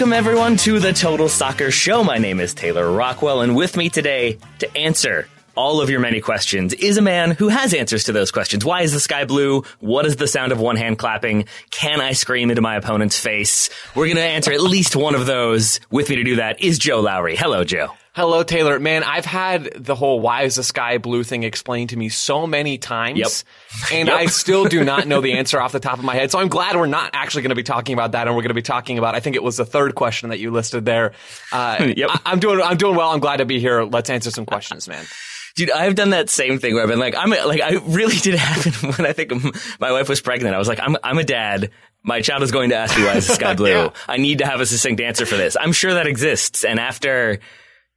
Welcome everyone to the Total Soccer Show. My name is Taylor Rockwell, and with me today to answer all of your many questions is a man who has answers to those questions. Why is the sky blue? What is the sound of one hand clapping? Can I scream into my opponent's face? We're going to answer at least one of those. With me to do that is Joe Lowery. Hello, Joe. Hello, Taylor. Man, I've had the whole why is the sky blue thing explained to me so many times. Yep. And Yep. I still do not know the answer off the top of my head. So I'm glad we're not actually going to be talking about that. And we're going to be talking about, I think it was the third question that you listed there. Uh, Yep. I, am doing, I'm doing well. I'm glad to be here. Let's answer some questions, man. Dude, I've done that same thing where I've been like, I'm a, like, I really did happen when I think my wife was pregnant. I was like, I'm, I'm a dad. My child is going to ask me why is the sky blue. Yeah. I need to have a succinct answer for this. I'm sure that exists. And after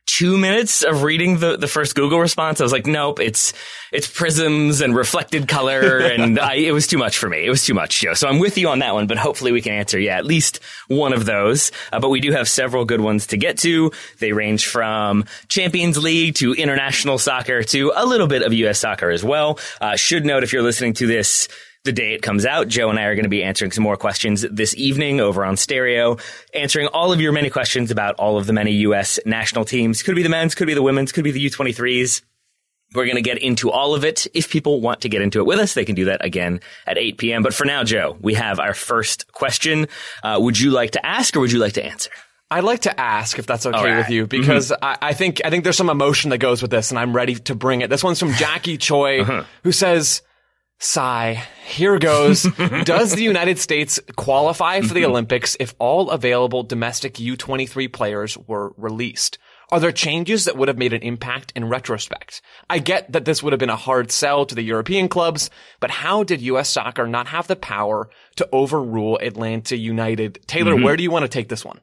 two minutes of reading the, the first Google response, I was like, nope, it's, it's prisms and reflected color. and I, it was too much for me. It was too much, Joe. So I'm with you on that one, but hopefully we can answer, yeah, at least one of those. Uh, but we do have several good ones to get to. They range from Champions League to international soccer to a little bit of U.S. soccer as well. Uh, should note if you're listening to this, the day it comes out, Joe and I are going to be answering some more questions this evening over on stereo, answering all of your many questions about all of the many U.S. national teams. Could be the men's, could be the women's, could be the U23s. We're going to get into all of it. If people want to get into it with us, they can do that again at 8 p.m. But for now, Joe, we have our first question. Uh, would you like to ask or would you like to answer? I'd like to ask if that's okay right. with you because I, I think I think there's some emotion that goes with this, and I'm ready to bring it. This one's from Jackie Choi, who says, "Sigh. Here goes. Does the United States qualify for the mm-hmm. Olympics if all available domestic U23 players were released?" Are there changes that would have made an impact in retrospect? I get that this would have been a hard sell to the European clubs, but how did U.S. soccer not have the power to overrule Atlanta United? Taylor, mm-hmm. where do you want to take this one?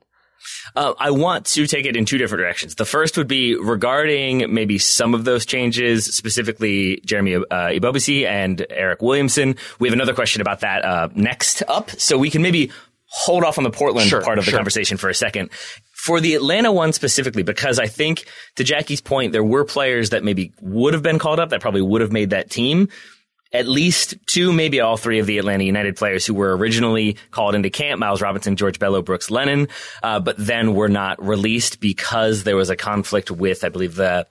Uh, I want to take it in two different directions. The first would be regarding maybe some of those changes, specifically Jeremy uh, Ebobisse and Eric Williamson. We have another question about that uh, next up, so we can maybe hold off on the Portland Sure, part of the sure. conversation for a second. For the Atlanta one specifically, because I think to Jackie's point, there were players that maybe would have been called up that probably would have made that team at least two, maybe all three of the Atlanta United players who were originally called into camp, Miles Robinson, George Bello, Brooks Lennon, uh, but then were not released because there was a conflict with, I believe, the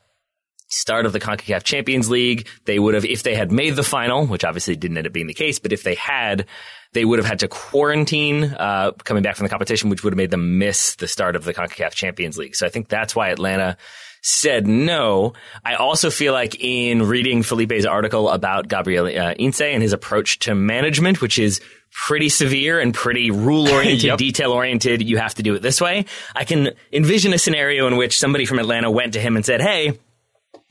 start of the CONCACAF Champions League. They would have, if they had made the final, which obviously didn't end up being the case, but if they had, they would have had to quarantine, uh, coming back from the competition, which would have made them miss the start of the CONCACAF Champions League. So I think that's why Atlanta said no. I also feel like in reading Felipe's article about Gabriel uh, Heinze and his approach to management, which is pretty severe and pretty rule oriented, Yep. detail oriented, you have to do it this way. I can envision a scenario in which somebody from Atlanta went to him and said, Hey,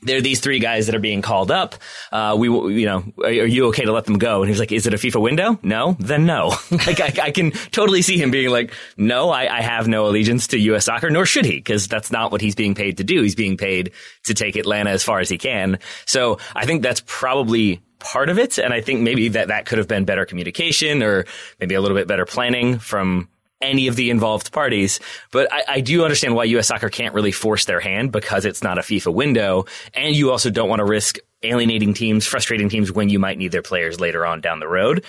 there are these three guys that are being called up. Uh, we, you know, are, are, you okay to let them go? And he's like, is it a FIFA window? No, then no. like, I, I, can totally see him being like, no, I, I have no allegiance to U.S. soccer, nor should he, because that's not what he's being paid to do. He's being paid to take Atlanta as far as he can. So I think that's probably part of it. And I think maybe that that could have been better communication or maybe a little bit better planning from any of the involved parties. But I, I, do understand why U.S. soccer can't really force their hand because it's not a FIFA window. And you also don't want to risk alienating teams, frustrating teams when you might need their players later on down the road.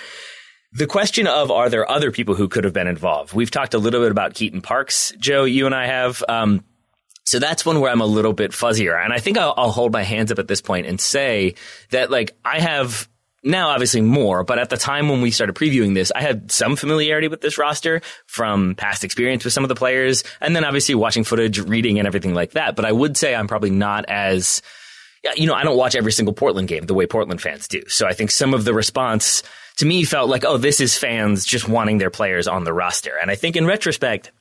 The question of are there other people who could have been involved? We've talked a little bit about Keaton Parks, Joe, you and I have. Um, so that's one where I'm a little bit fuzzier. And I think I'll, I'll hold my hands up at this point and say that like I have now obviously more, but at the time when we started previewing this, I had some familiarity with this roster from past experience with some of the players and then obviously watching footage, reading and everything like that. But I would say I'm probably not as, you know, I don't watch every single Portland game the way Portland fans do. So I think some of the response to me felt like, oh, this is fans just wanting their players on the roster. And I think in retrospect,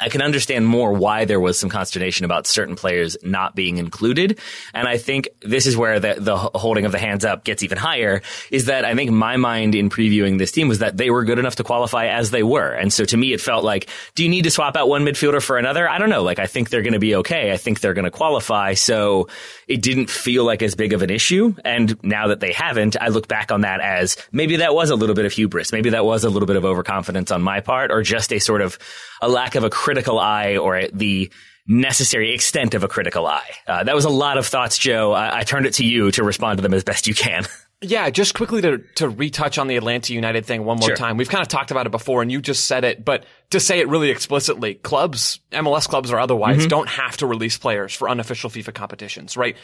I can understand more why there was some consternation about certain players not being included. And I think this is where the, the holding of the hands up gets even higher is that I think my mind in previewing this team was that they were good enough to qualify as they were. And so to me, it felt like, do you need to swap out one midfielder for another? I don't know. Like, I think they're going to be okay. I think they're going to qualify. So it didn't feel like as big of an issue. And now that they haven't, I look back on that as maybe that was a little bit of hubris. Maybe that was a little bit of overconfidence on my part or just a sort of a lack of a critical eye or the necessary extent of a critical eye. Uh, that was a lot of thoughts, Joe. I-, I turned it to you to respond to them as best you can. Yeah, just quickly to to retouch on the Atlanta United thing one more sure. time. We've kind of talked about it before, and you just said it, but to say it really explicitly, clubs, MLS clubs or otherwise, mm-hmm. don't have to release players for unofficial FIFA competitions, right?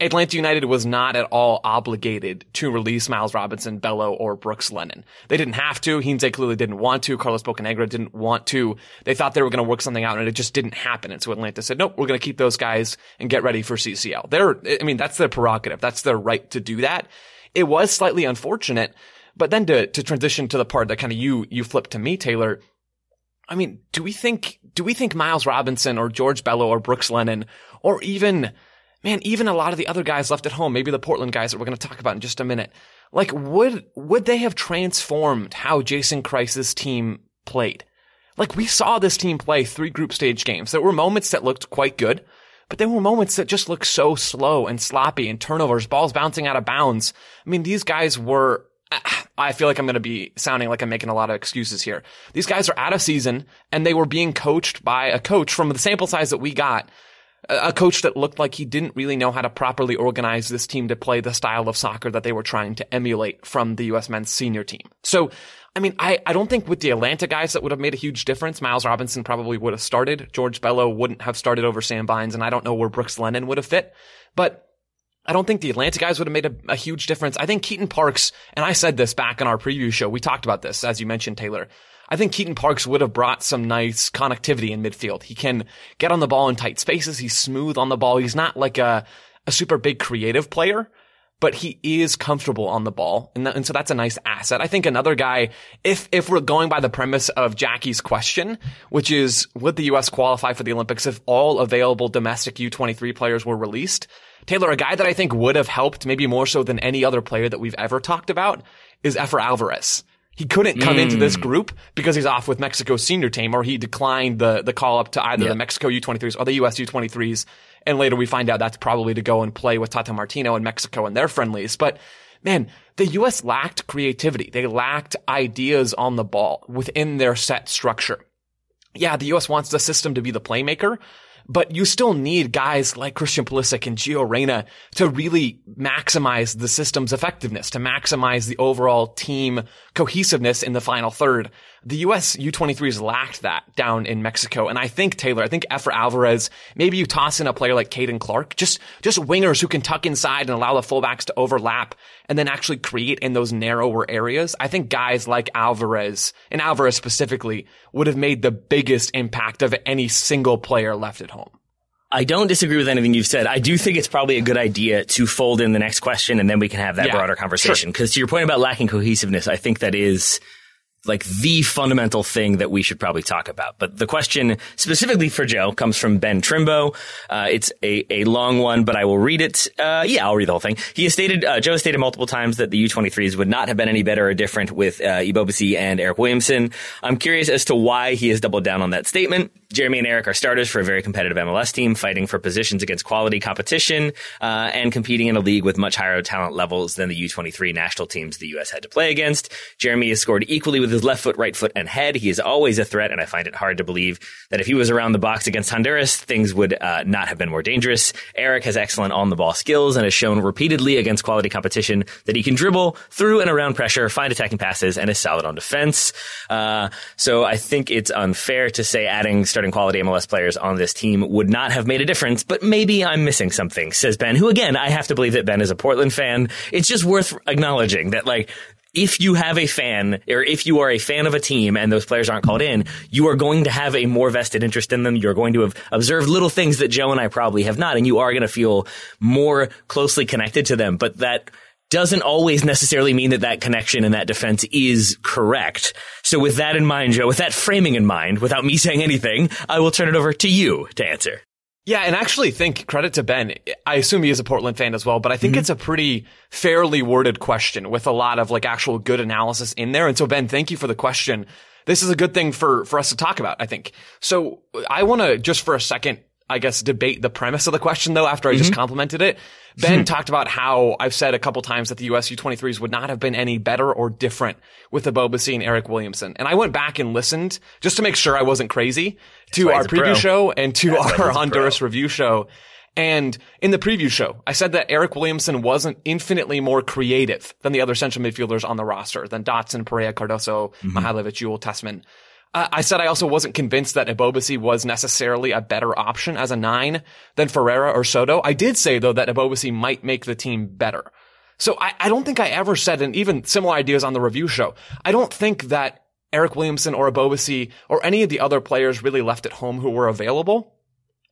Atlanta United was not at all obligated to release Miles Robinson, Bello, or Brooks Lennon. They didn't have to. Heinze clearly didn't want to. Carlos Bocanegra didn't want to. They thought they were going to work something out, and it just didn't happen. And so Atlanta said, nope, we're going to keep those guys and get ready for CCL. They're, I mean, that's their prerogative. That's their right to do that it was slightly unfortunate. But then to, to transition to the part that kind of you, you flipped to me, Taylor. I mean, do we think, do we think Miles Robinson or George Bello or Brooks Lennon or even, man, even a lot of the other guys left at home, maybe the Portland guys that we're going to talk about in just a minute, like would, would they have transformed how Jason Kreis's team played? Like we saw this team play three group stage games. There were moments that looked quite good. But there were moments that just looked so slow and sloppy and turnovers, balls bouncing out of bounds. I mean, these guys were, I feel like I'm going to be sounding like I'm making a lot of excuses here. These guys are out of season and they were being coached by a coach from the sample size that we got a coach that looked like he didn't really know how to properly organize this team to play the style of soccer that they were trying to emulate from the U.S. men's senior team. So I mean, I, I don't think with the Atlanta guys that would have made a huge difference. Miles Robinson probably would have started. George Bello wouldn't have started over Sam Vines, and I don't know where Brooks Lennon would have fit. But I don't think the Atlanta guys would have made a, a, huge difference. I think Keaton Parks, and I said this back in our preview show, we talked about this, as you mentioned, Taylor. I think Keaton Parks would have brought some nice connectivity in midfield. He can get on the ball in tight spaces. He's smooth on the ball. He's not like a, a super big creative player, but he is comfortable on the ball. And, that, and, so that's a nice asset. I think another guy, if, if we're going by the premise of Jackie's question, which is, would the U.S. qualify for the Olympics if all available domestic U23 players were released? Taylor, a guy that I think would have helped maybe more so than any other player that we've ever talked about is Efra Alvarez. He couldn't come mm. into this hmm. group because he's off with Mexico's senior team or he declined the, the call up to either yep. the Mexico U23s or the US U23s and later we find out that's probably to go and play with Tata Martino in Mexico and their friendlies. But man, the U.S. lacked creativity. They lacked ideas on the ball within their set structure. Yeah, the U.S. wants the system to be the playmaker, but you still need guys like Christian Pulisic and Gio Reyna to really maximize the system's effectiveness, to maximize the overall team cohesiveness in the final third. The U.S. U23s lacked that down in Mexico. And I think Taylor, I think Efra Alvarez, maybe you toss in a player like Caden Clark, just, just wingers who can tuck inside and allow the fullbacks to overlap and then actually create in those narrower areas. I think guys like Alvarez and Alvarez specifically would have made the biggest impact of any single player left at home. I don't disagree with anything you've said. I do think it's probably a good idea to fold in the next question and then we can have that yeah, broader conversation. Because sure. to your point about lacking cohesiveness, I think that is like the fundamental thing that we should probably talk about. But the question specifically for Joe comes from Ben Trimbo. Uh, it's a, a long one, but I will read it. Uh, yeah, I'll read the whole thing. He has stated, uh, Joe has stated multiple times that the U23s would not have been any better or different with uh, Ebobisse and Eric Williamson. I'm curious as to why he has doubled down on that statement. Jeremy and Eric are starters for a very competitive MLS team, fighting for positions against quality competition uh, and competing in a league with much higher talent levels than the U23 national teams the U.S. had to play against. Jeremy has scored equally with his left foot, right foot, and head. He is always a threat, and I find it hard to believe that if he was around the box against Honduras, things would uh, not have been more dangerous. Eric has excellent on the ball skills and has shown repeatedly against quality competition that he can dribble through and around pressure, find attacking passes, and is solid on defense. Uh, so I think it's unfair to say adding starting quality MLS players on this team would not have made a difference, but maybe I'm missing something, says Ben, who again, I have to believe that Ben is a Portland fan. It's just worth acknowledging that like, if you have a fan or if you are a fan of a team and those players aren't called in, you are going to have a more vested interest in them. You're going to have observed little things that Joe and I probably have not, and you are going to feel more closely connected to them. But that doesn't always necessarily mean that that connection and that defense is correct. So with that in mind, Joe, with that framing in mind, without me saying anything, I will turn it over to you to answer. Yeah, and actually think credit to Ben. I assume he is a Portland fan as well, but I think mm-hmm. it's a pretty fairly worded question with a lot of like actual good analysis in there. And so Ben, thank you for the question. This is a good thing for for us to talk about, I think. So I want to just for a second I guess, debate the premise of the question though after I mm-hmm. just complimented it. Ben talked about how I've said a couple times that the US U23s would not have been any better or different with Ebobisse and Eric Williamson. And I went back and listened just to make sure I wasn't crazy to our preview pro. show and to That's our Honduras review show. And in the preview show, I said that Eric Williamson wasn't infinitely more creative than the other central midfielders on the roster, than Dotson, Perea, Cardoso, mm-hmm. Mihailovic, Jewell, I said I also wasn't convinced that Ebobisse was necessarily a better option as a nine than Ferreira or Soto. I did say though that Ebobisse might make the team better. So I, I don't think I ever said, and even similar ideas on the review show, I don't think that Eric Williamson or Ebobisse or any of the other players really left at home who were available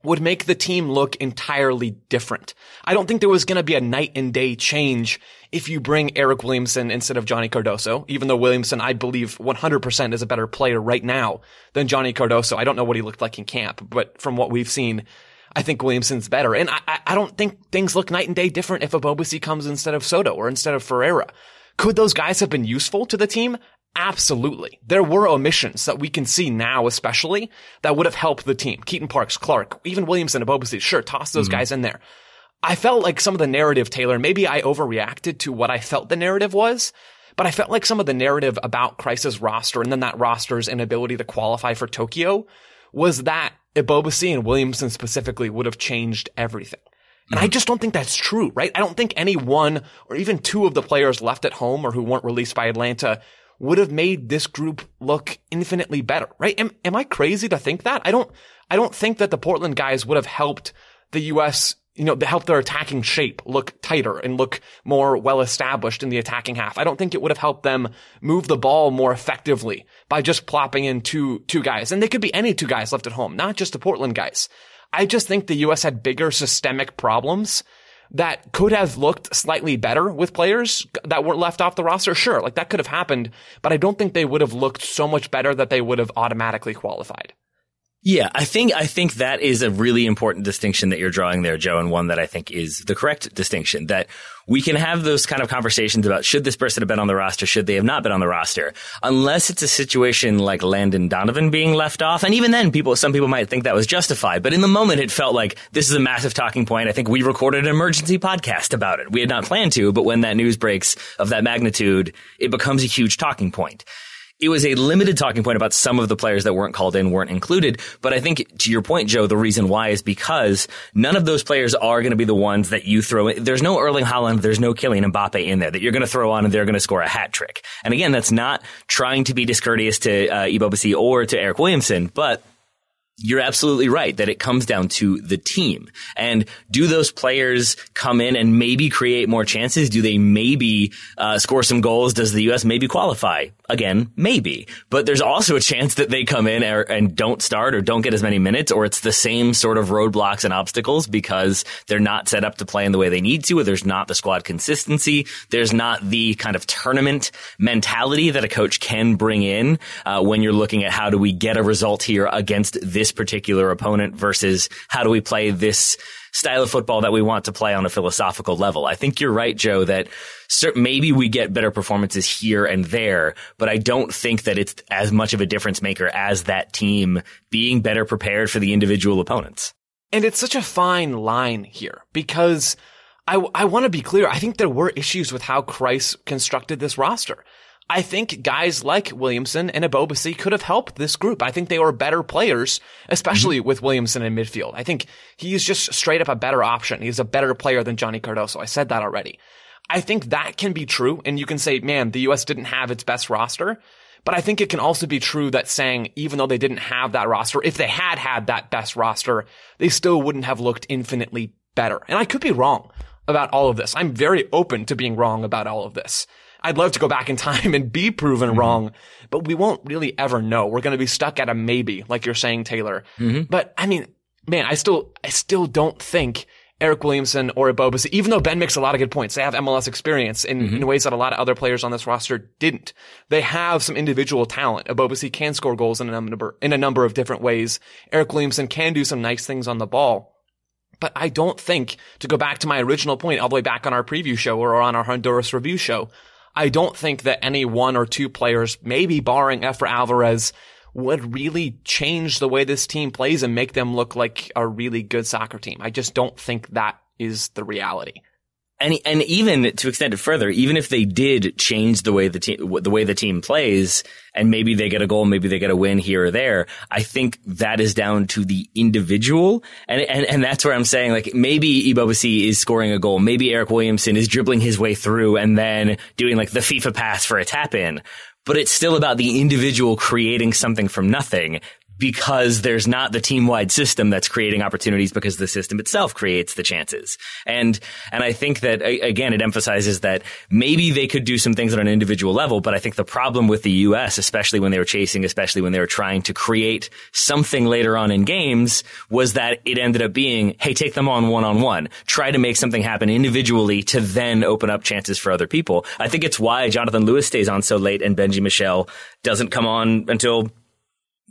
would make the team look entirely different. I don't think there was going to be a night and day change if you bring Eric Williamson instead of Johnny Cardoso, even though Williamson, I believe 100% is a better player right now than Johnny Cardoso. I don't know what he looked like in camp, but from what we've seen, I think Williamson's better. And I, I don't think things look night and day different if a Ebobisse comes instead of Soto or instead of Ferreira. Could those guys have been useful to the team? Absolutely. There were omissions that we can see now, especially that would have helped the team. Keaton Parks, Clark, even Williamson, Ebobisse. Sure, toss those mm-hmm. guys in there. I felt like some of the narrative, Taylor, maybe I overreacted to what I felt the narrative was, but I felt like some of the narrative about Kreis's roster and then that roster's inability to qualify for Tokyo was that Ebobisse and Williamson specifically would have changed everything. And I mm-hmm. just don't think that's true, right? I don't think any one or even two of the players left at home or who weren't released by Atlanta would have made this group look infinitely better, right? Am, am I crazy to think that? I don't, I don't think that the Portland guys would have helped the U.S you know, help their attacking shape look tighter and look more well established in the attacking half. I don't think it would have helped them move the ball more effectively by just plopping in two, two guys. And they could be any two guys left at home, not just the Portland guys. I just think the U.S. had bigger systemic problems that could have looked slightly better with players that weren't left off the roster. Sure, like that could have happened, but I don't think they would have looked so much better that they would have automatically qualified. Yeah, I think I think that is a really important distinction that you're drawing there, Joe, and one that I think is the correct distinction. That we can have those kind of conversations about should this person have been on the roster, should they have not been on the roster, unless it's a situation like Landon Donovan being left off, and even then, people some people might think that was justified. But in the moment, it felt like this is a massive talking point. I think we recorded an emergency podcast about it. We had not planned to, but when that news breaks of that magnitude, it becomes a huge talking point it was a limited talking point about some of the players that weren't called in, weren't included. But I think to your point, Joe, the reason why is because none of those players are going to be the ones that you throw in. There's no Erling Haaland, there's no Kylian Mbappe in there that you're going to throw on and they're going to score a hat trick. And again, that's not trying to be discourteous to uh, Ebobisse or to Eric Williamson, but you're absolutely right that it comes down to the team. And do those players come in and maybe create more chances? Do they maybe uh, score some goals? Does the U.S. maybe qualify? Again, maybe. But there's also a chance that they come in or, and don't start or don't get as many minutes, or it's the same sort of roadblocks and obstacles because they're not set up to play in the way they need to, or there's not the squad consistency. There's not the kind of tournament mentality that a coach can bring in uh, when you're looking at how do we get a result here against this particular opponent versus how do we play this style of football that we want to play on a philosophical level. I think you're right, Joe, that maybe we get better performances here and there, but I don't think that it's as much of a difference maker as that team being better prepared for the individual opponents. And it's such a fine line here because I, I want to be clear. I think there were issues with how Kreis constructed this roster. I think guys like Williamson and Ebobisse could have helped this group. I think they were better players, especially mm-hmm. with Williamson in midfield. I think he's just straight up a better option. He's a better player than Johnny Cardoso. I said that already. I think that can be true. And you can say, man, the U.S. didn't have its best roster. But I think it can also be true that saying, even though they didn't have that roster, if they had had that best roster, they still wouldn't have looked infinitely better. And I could be wrong about all of this. I'm very open to being wrong about all of this. I'd love to go back in time and be proven mm-hmm. wrong, but we won't really ever know. We're going to be stuck at a maybe, like you're saying, Taylor. Mm-hmm. But I mean, man, I still, I still don't think Eric Williamson or Ebobisse, even though Ben makes a lot of good points, they have MLS experience in, mm-hmm. in ways that a lot of other players on this roster didn't. They have some individual talent. Ebobisse can score goals in a number, in a number of different ways. Eric Williamson can do some nice things on the ball. But I don't think, to go back to my original point all the way back on our preview show or on our Honduras review show, I don't think that any one or two players, maybe barring Efra Alvarez, would really change the way this team plays and make them look like a really good soccer team. I just don't think that is the reality and and even to extend it further, even if they did change the way the team the way the team plays, and maybe they get a goal, maybe they get a win here or there, I think that is down to the individual, and and and that's where I'm saying like maybe Ebobisse is scoring a goal, maybe Eric Williamson is dribbling his way through and then doing like the FIFA pass for a tap in, but it's still about the individual creating something from nothing because there's not the team wide system that's creating opportunities because the system itself creates the chances. And, and I think that again, it emphasizes that maybe they could do some things on an individual level, but I think the problem with the U.S., especially when they were chasing, especially when they were trying to create something later on in games was that it ended up being, Hey, take them on one on one. Try to make something happen individually to then open up chances for other people. I think it's why Jonathan Lewis stays on so late and Benji Michel doesn't come on until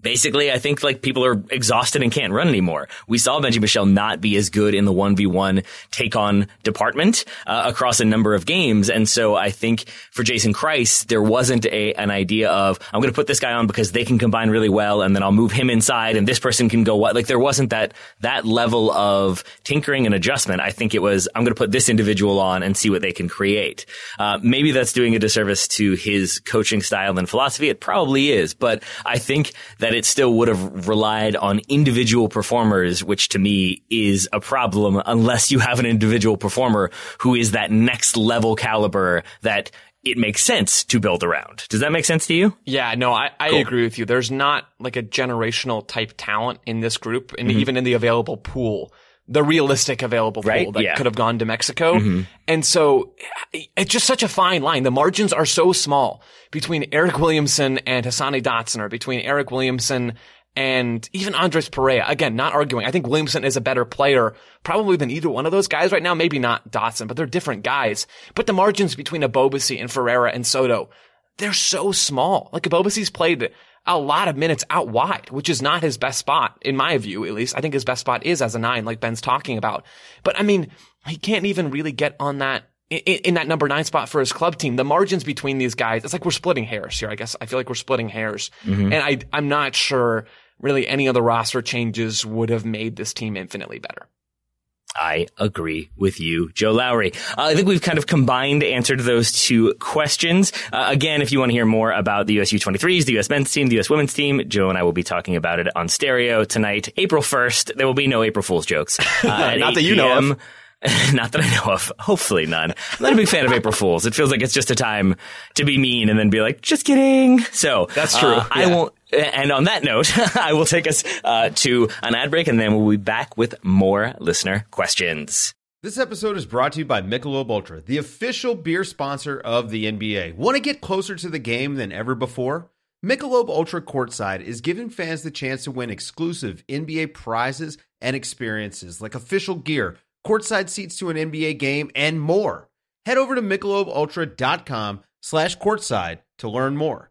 basically, I think like people are exhausted and can't run anymore. We saw Benji Michel not be as good in the 1v1 take on department uh, across a number of games. And so I think for Jason Kreis, there wasn't a, an idea of, I'm going to put this guy on because they can combine really well and then I'll move him inside and this person can go what? Like there wasn't that, that level of tinkering and adjustment. I think it was, I'm going to put this individual on and see what they can create. Uh, maybe that's doing a disservice to his coaching style and philosophy. It probably is, but I think that that it still would have relied on individual performers, which to me is a problem unless you have an individual performer who is that next level caliber that it makes sense to build around. Does that make sense to you? Yeah, no, I, I cool. agree with you. There's not like a generational type talent in this group and mm-hmm. even in the available pool the realistic available pool right? that yeah. could have gone to Mexico. Mm-hmm. And so it's just such a fine line. The margins are so small between Eric Williamson and Hassani Dotson or between Eric Williamson and even Andres Perea. Again, not arguing. I think Williamson is a better player probably than either one of those guys right now. Maybe not Dotson, but they're different guys. But the margins between Ebobisse and Ferreira and Soto, they're so small. Like Ebobisse's played a lot of minutes out wide, which is not his best spot, in my view, at least. I think his best spot is as a nine, like Ben's talking about. But I mean, he can't even really get on that in, in, that number nine spot for his club team. The margins between these guys, it's like we're splitting hairs here. I guess I feel like we're splitting hairs, mm-hmm. and I I'm not sure really any of the roster changes would have made this team infinitely better. I agree with you, Joe Lowery. Uh, I think we've kind of combined answered those two questions. Uh, again, if you want to hear more about the US U23s, the US men's team, the US women's team, Joe and I will be talking about it on stereo tonight, April 1st. There will be no April Fool's jokes. Uh, Not that you know of. Not that I know of. Hopefully none. I'm not a big fan of April Fools. It feels like it's just a time to be mean and then be like, just kidding. So that's true. Uh, yeah. I won't, And on that note, I will take us uh, to an ad break, and then we'll be back with more listener questions. This episode is brought to you by Michelob Ultra, the official beer sponsor of the NBA. Want to get closer to the game than ever before? Michelob Ultra Courtside is giving fans the chance to win exclusive NBA prizes and experiences like official gear, courtside seats to an NBA game, and more. Head over to michelobultra.com slash courtside to learn more.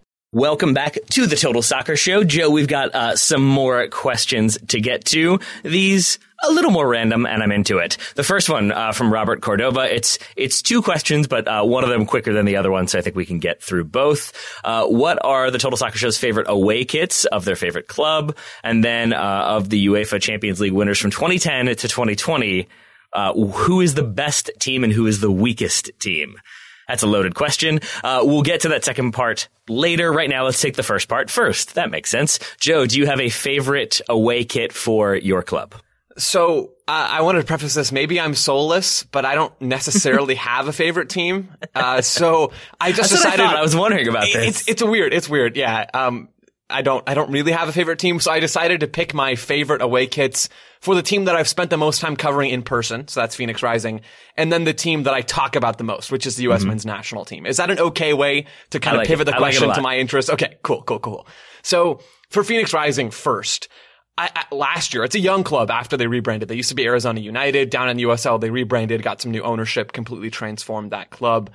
Welcome back to the Total Soccer Show. Joe, we've got uh, some more questions to get to. These a little more random, and I'm into it. The first one uh, from Robert Cordova. It's it's two questions, but uh, one of them quicker than the other one, so I think we can get through both. Uh, what are the Total Soccer Show's favorite away kits of their favorite club, and then uh, of the UEFA Champions League winners from 2010 to 2020? Uh, who is the best team and who is the weakest team? That's a loaded question. Uh, we'll get to that second part later. Right now, let's take the first part first. That makes sense. Joe, do you have a favorite away kit for your club? So uh, I wanted to preface this. Maybe I'm soulless, but I don't necessarily have a favorite team. Uh, so I just That's decided. I, I, was wondering about this. It's it's weird. It's weird. Yeah. Um, I don't I don't really have a favorite team, so I decided to pick my favorite away kits for the team that I've spent the most time covering in person. So that's Phoenix Rising, and then the team that I talk about the most, which is the U.S. Mm-hmm. Men's National Team. Is that an okay way to kind like of pivot it. the question like to my interest? Okay, cool, cool, cool. So for Phoenix Rising first. I, I, last year, it's a young club after they rebranded. They used to be Arizona United down in the USL. They rebranded, got some new ownership, completely transformed that club.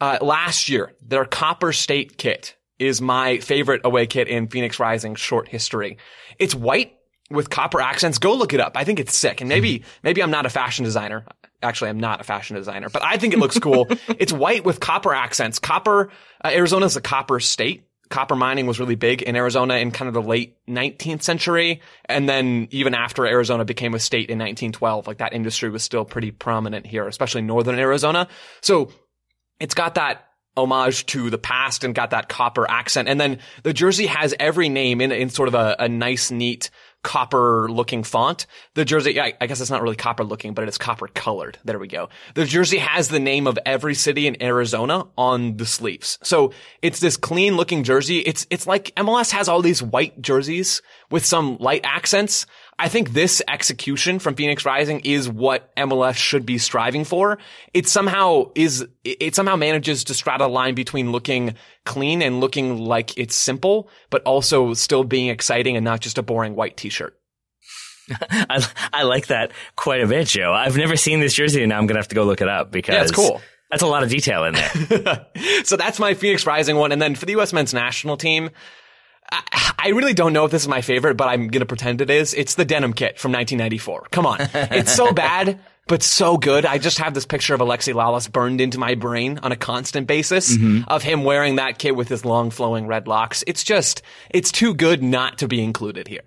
Uh, last year, their Copper State kit is my favorite away kit in Phoenix Rising short history. It's white with copper accents. Go look it up. I think it's sick. And maybe, maybe I'm not a fashion designer. Actually, I'm not a fashion designer, but I think it looks cool. it's white with copper accents. Copper, uh, Arizona is a copper state. Copper mining was really big in Arizona in kind of the late 19th century. And then even after Arizona became a state in 1912, like that industry was still pretty prominent here, especially northern Arizona. So it's got that homage to the past and got that copper accent. And then the jersey has every name in, in sort of a, a nice, neat copper looking font. The jersey, I, I guess it's not really copper looking, but it's copper colored. There we go. The jersey has the name of every city in Arizona on the sleeves. So it's this clean looking jersey. It's, it's like MLS has all these white jerseys with some light accents. I think this execution from Phoenix Rising is what MLS should be striving for. It somehow is, it somehow manages to straddle a line between looking clean and looking like it's simple, but also still being exciting and not just a boring white t-shirt. I, I like that quite a bit, Joe. I've never seen this jersey and now I'm going to have to go look it up because yeah, it's cool. That's a lot of detail in there. so that's my Phoenix Rising one. And then for the U.S. men's national team, I really don't know if this is my favorite, but I'm going to pretend it is. It's the denim kit from 1994. Come on. It's so bad, but so good. I just have this picture of Alexi Lalas burned into my brain on a constant basis mm-hmm. of him wearing that kit with his long flowing red locks. It's just, it's too good not to be included here.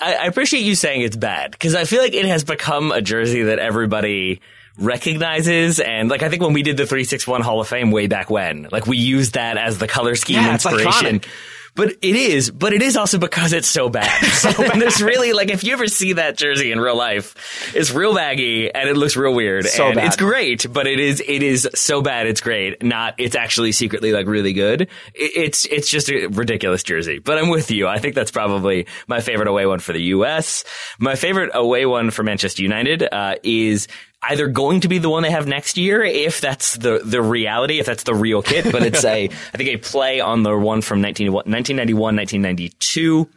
I, appreciate you saying it's bad because I feel like it has become a jersey that everybody recognizes. And like, I think when we did the 361 Hall of Fame way back when, like we used that as the color scheme yeah, inspiration. It's but it is, but it is also because it's so bad. So there's really like if you ever see that jersey in real life, it's real baggy and it looks real weird. So and bad. It's great, but it is it is so bad it's great. Not it's actually secretly like really good. it's it's just a ridiculous jersey. But I'm with you. I think that's probably my favorite away one for the U.S. My favorite away one for Manchester United uh, is either going to be the one they have next year, if that's the, the reality, if that's the real kit, but it's a, I think a play on the one from 19, 1991, 1992.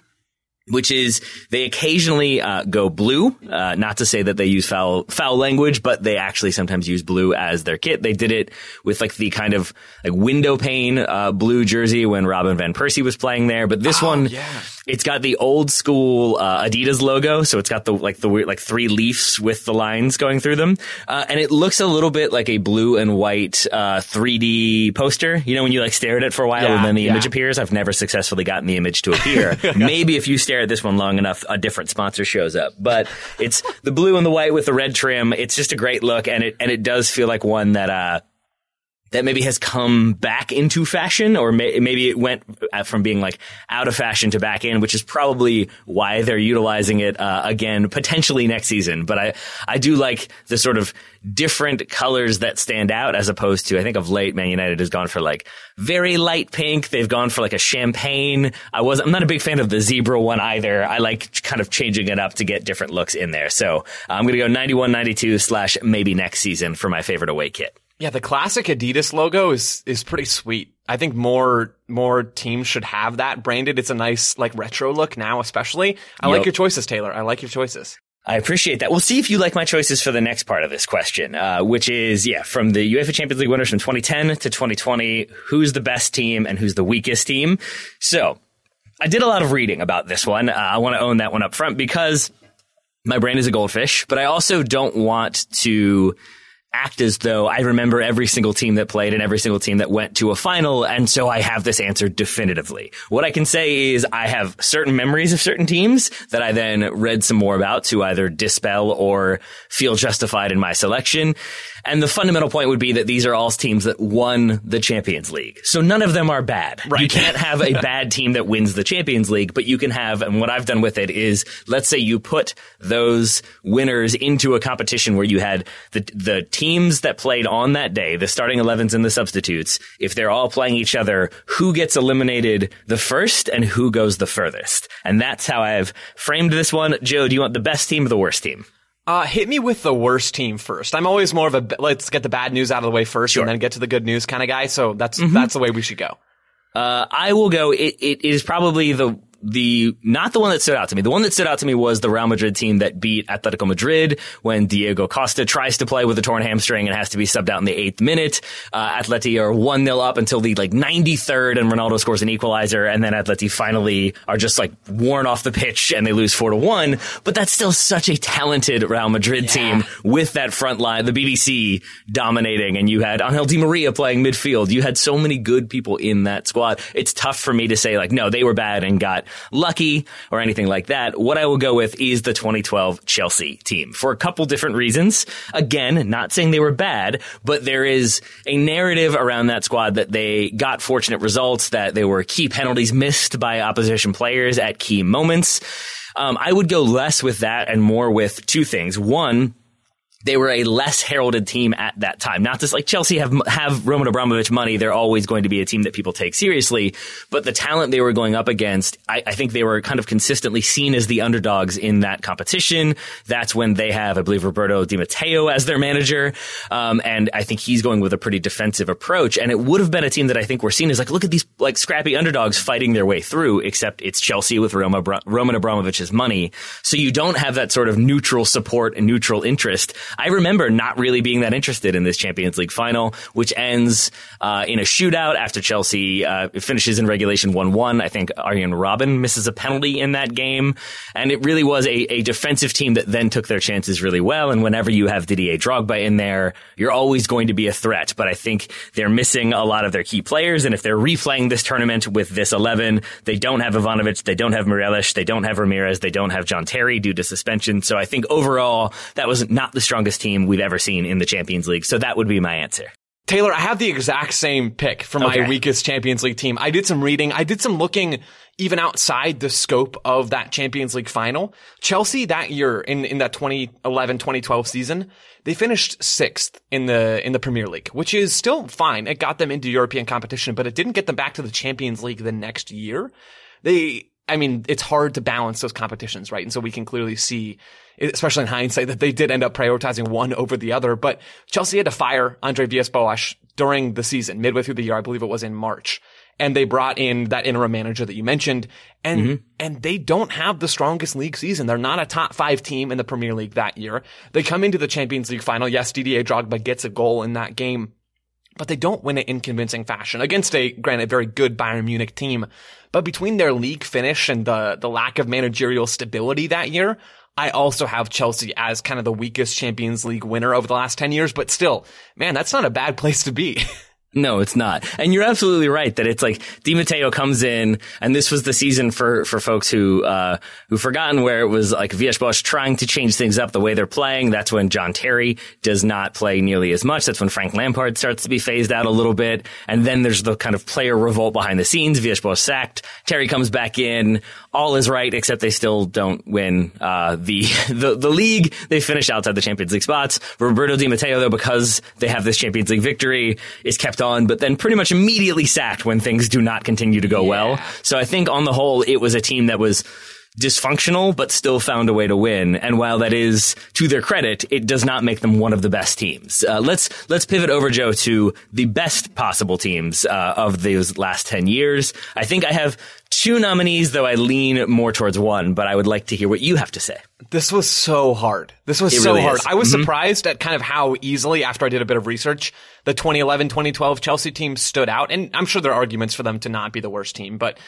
Which is they occasionally uh, go blue. Uh, not to say that they use foul foul language, but they actually sometimes use blue as their kit. They did it with like the kind of like window pane uh, blue jersey when Robin van Persie was playing there. But this Oh, one, yeah. it's got the old school uh, Adidas logo, so it's got the like the weird like three leaves with the lines going through them, uh, and it looks a little bit like a blue and white uh, 3D poster. You know, when you like stare at it for a while Yeah, and then the yeah. image appears. I've never successfully gotten the image to appear. Maybe if you stare at this one long enough, a different sponsor shows up. But it's the blue and the white with the red trim. It's just a great look, and it and it does feel like one that uh that maybe has come back into fashion, or may, maybe it went uh, from being like out of fashion to back in, which is probably why they're utilizing it uh, again potentially next season. But I I do like the sort of different colors that stand out as opposed to I think of late Man United has gone for like very light pink. They've gone for like a champagne. I was I'm not a big fan of the zebra one either. I like kind of changing it up to get different looks in there. So I'm gonna go 91 92 slash maybe next season for my favorite away kit. Yeah, the classic Adidas logo is is pretty sweet. I think more more teams should have that branded. It's a nice like retro look now, especially. I like your choices, Taylor. I like your choices. I appreciate that. We'll see if you like my choices for the next part of this question, uh, which is, yeah, from the UEFA Champions League winners from 2010 to 2020, who's the best team and who's the weakest team? So, I did a lot of reading about this one. Uh, I want to own that one up front because my brain is a goldfish, but I also don't want to act as though I remember every single team that played and every single team that went to a final. And so I have this answer definitively. What I can say is I have certain memories of certain teams that I then read some more about to either dispel or feel justified in my selection. And the fundamental point would be that these are all teams that won the Champions League. So none of them are bad. Right. You can't have a bad team that wins the Champions League, but you can have, and what I've done with it is, let's say you put those winners into a competition where you had the, the teams that played on that day, the starting 11s and the substitutes, if they're all playing each other, who gets eliminated the first and who goes the furthest. And that's how I've framed this one. Joe, do you want the best team or the worst team? Uh, hit me with the worst team first. I'm always more of a let's get the bad news out of the way first Sure. Mm-hmm. and then get to the good news kind of guy. So that's that's the way we should go. Uh, I will go. It, it is probably the the not the one that stood out to me. The one that stood out to me was the Real Madrid team that beat Atletico Madrid when Diego Costa tries to play with a torn hamstring and has to be subbed out in the eighth minute. Uh, Atleti are one 0 up until the like 93rd, and Ronaldo scores an equalizer, and then Atleti finally are just like worn off the pitch and they lose four to one. But that's still such a talented Real Madrid team with that front line, the BBC dominating, and you had Angel Di Maria playing midfield. You had so many good people in that squad. It's tough for me to say like, no, they were bad and got lucky or anything like that. What I will go with is the 2012 Chelsea team for a couple different reasons. Again, not saying they were bad, but there is a narrative around that squad that they got fortunate results, that they were key penalties missed by opposition players at key moments. Um, I would go less with that and more with two things. One, they were a less heralded team at that time. Not just like Chelsea have have Roman Abramovich money; they're always going to be a team that people take seriously. But the talent they were going up against, I, I think they were kind of consistently seen as the underdogs in that competition. That's when they have, I believe, Roberto Di Matteo as their manager, um, and I think he's going with a pretty defensive approach. And it would have been a team that I think we're seen as like, look at these like scrappy underdogs fighting their way through. Except it's Chelsea with Roma, Roman Abramovich's money, so you don't have that sort of neutral support and neutral interest. I remember not really being that interested in this Champions League final, which ends uh, in a shootout after Chelsea uh, finishes in regulation 1-1. I think Arjen Robben misses a penalty in that game, and it really was a, a defensive team that then took their chances really well. And whenever you have Didier Drogba in there, you're always going to be a threat. But I think they're missing a lot of their key players, and if they're replaying this tournament with this 11, they don't have Ivanovic, they don't have Meireles, they don't have Ramires, they don't have John Terry due to suspension. So I think overall, that was not the strongest team we've ever seen in the Champions League. So that would be my answer. Taylor, I have the exact same pick for my Okay. weakest Champions League team. I did some reading. I did some looking even outside the scope of that Champions League final. Chelsea that year in, in that 2011-2012 season, they finished sixth in the, in the Premier League, which is still fine. It got them into European competition, but it didn't get them back to the Champions League the next year. They, I mean, it's hard to balance those competitions, right? And so we can clearly see, especially in hindsight, that they did end up prioritizing one over the other. But Chelsea had to fire Andre Villas-Boas during the season, midway through the year. I believe it was in March. and they brought in that interim manager that you mentioned, and Mm-hmm. and they don't have the strongest league season. They're not a top five team in the Premier League that year. They come into the Champions League final. Yes, Didier Drogba gets a goal in that game, but they don't win it in convincing fashion against a granted very good Bayern Munich team. But between their league finish and the the lack of managerial stability that year. I also have Chelsea as kind of the weakest Champions League winner over the last 10 years, but still, man, that's not a bad place to be. No, it's not. And you're absolutely right that it's like Di Matteo comes in and this was the season for, for folks who, uh, who've forgotten where it was like Villas-Boas trying to change things up the way they're playing. That's when John Terry does not play nearly as much. That's when Frank Lampard starts to be phased out a little bit. And then there's the kind of player revolt behind the scenes. Villas-Boas sacked. Terry comes back in. All is right, except they still don't win, uh, the, the, the league. They finish outside the Champions League spots. Roberto Di Matteo, though, because they have this Champions League victory, is kept on, but then pretty much immediately sacked when things do not continue to go well. So I think on the whole, it was a team that was dysfunctional, but still found a way to win. And while that is to their credit, it does not make them one of the best teams. Uh, let's let's pivot over, Joe, to the best possible teams uh, of those last ten years. I think I have two nominees, though I lean more towards one. But I would like to hear what you have to say. This was so hard. This was It so really hard. is. I was surprised at kind of how easily, after I did a bit of research, the 2011, 2012 Chelsea team stood out. And I'm sure there are arguments for them to not be the worst team, but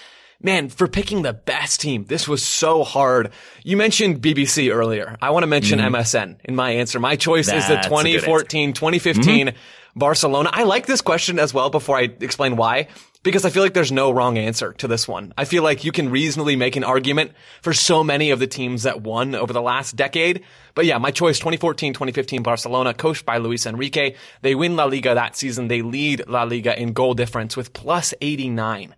man, for picking the best team, this was so hard. You mentioned BBC earlier. I want to mention mm-hmm. MSN in my answer. My choice is the That's good answer. 2014, 2015 Barcelona. I like this question as well before I explain why. Because I feel like there's no wrong answer to this one. I feel like you can reasonably make an argument for so many of the teams that won over the last decade. But yeah, my choice 2014, 2015 Barcelona, coached by Luis Enrique. They win La Liga that season. They lead La Liga in goal difference with plus 89.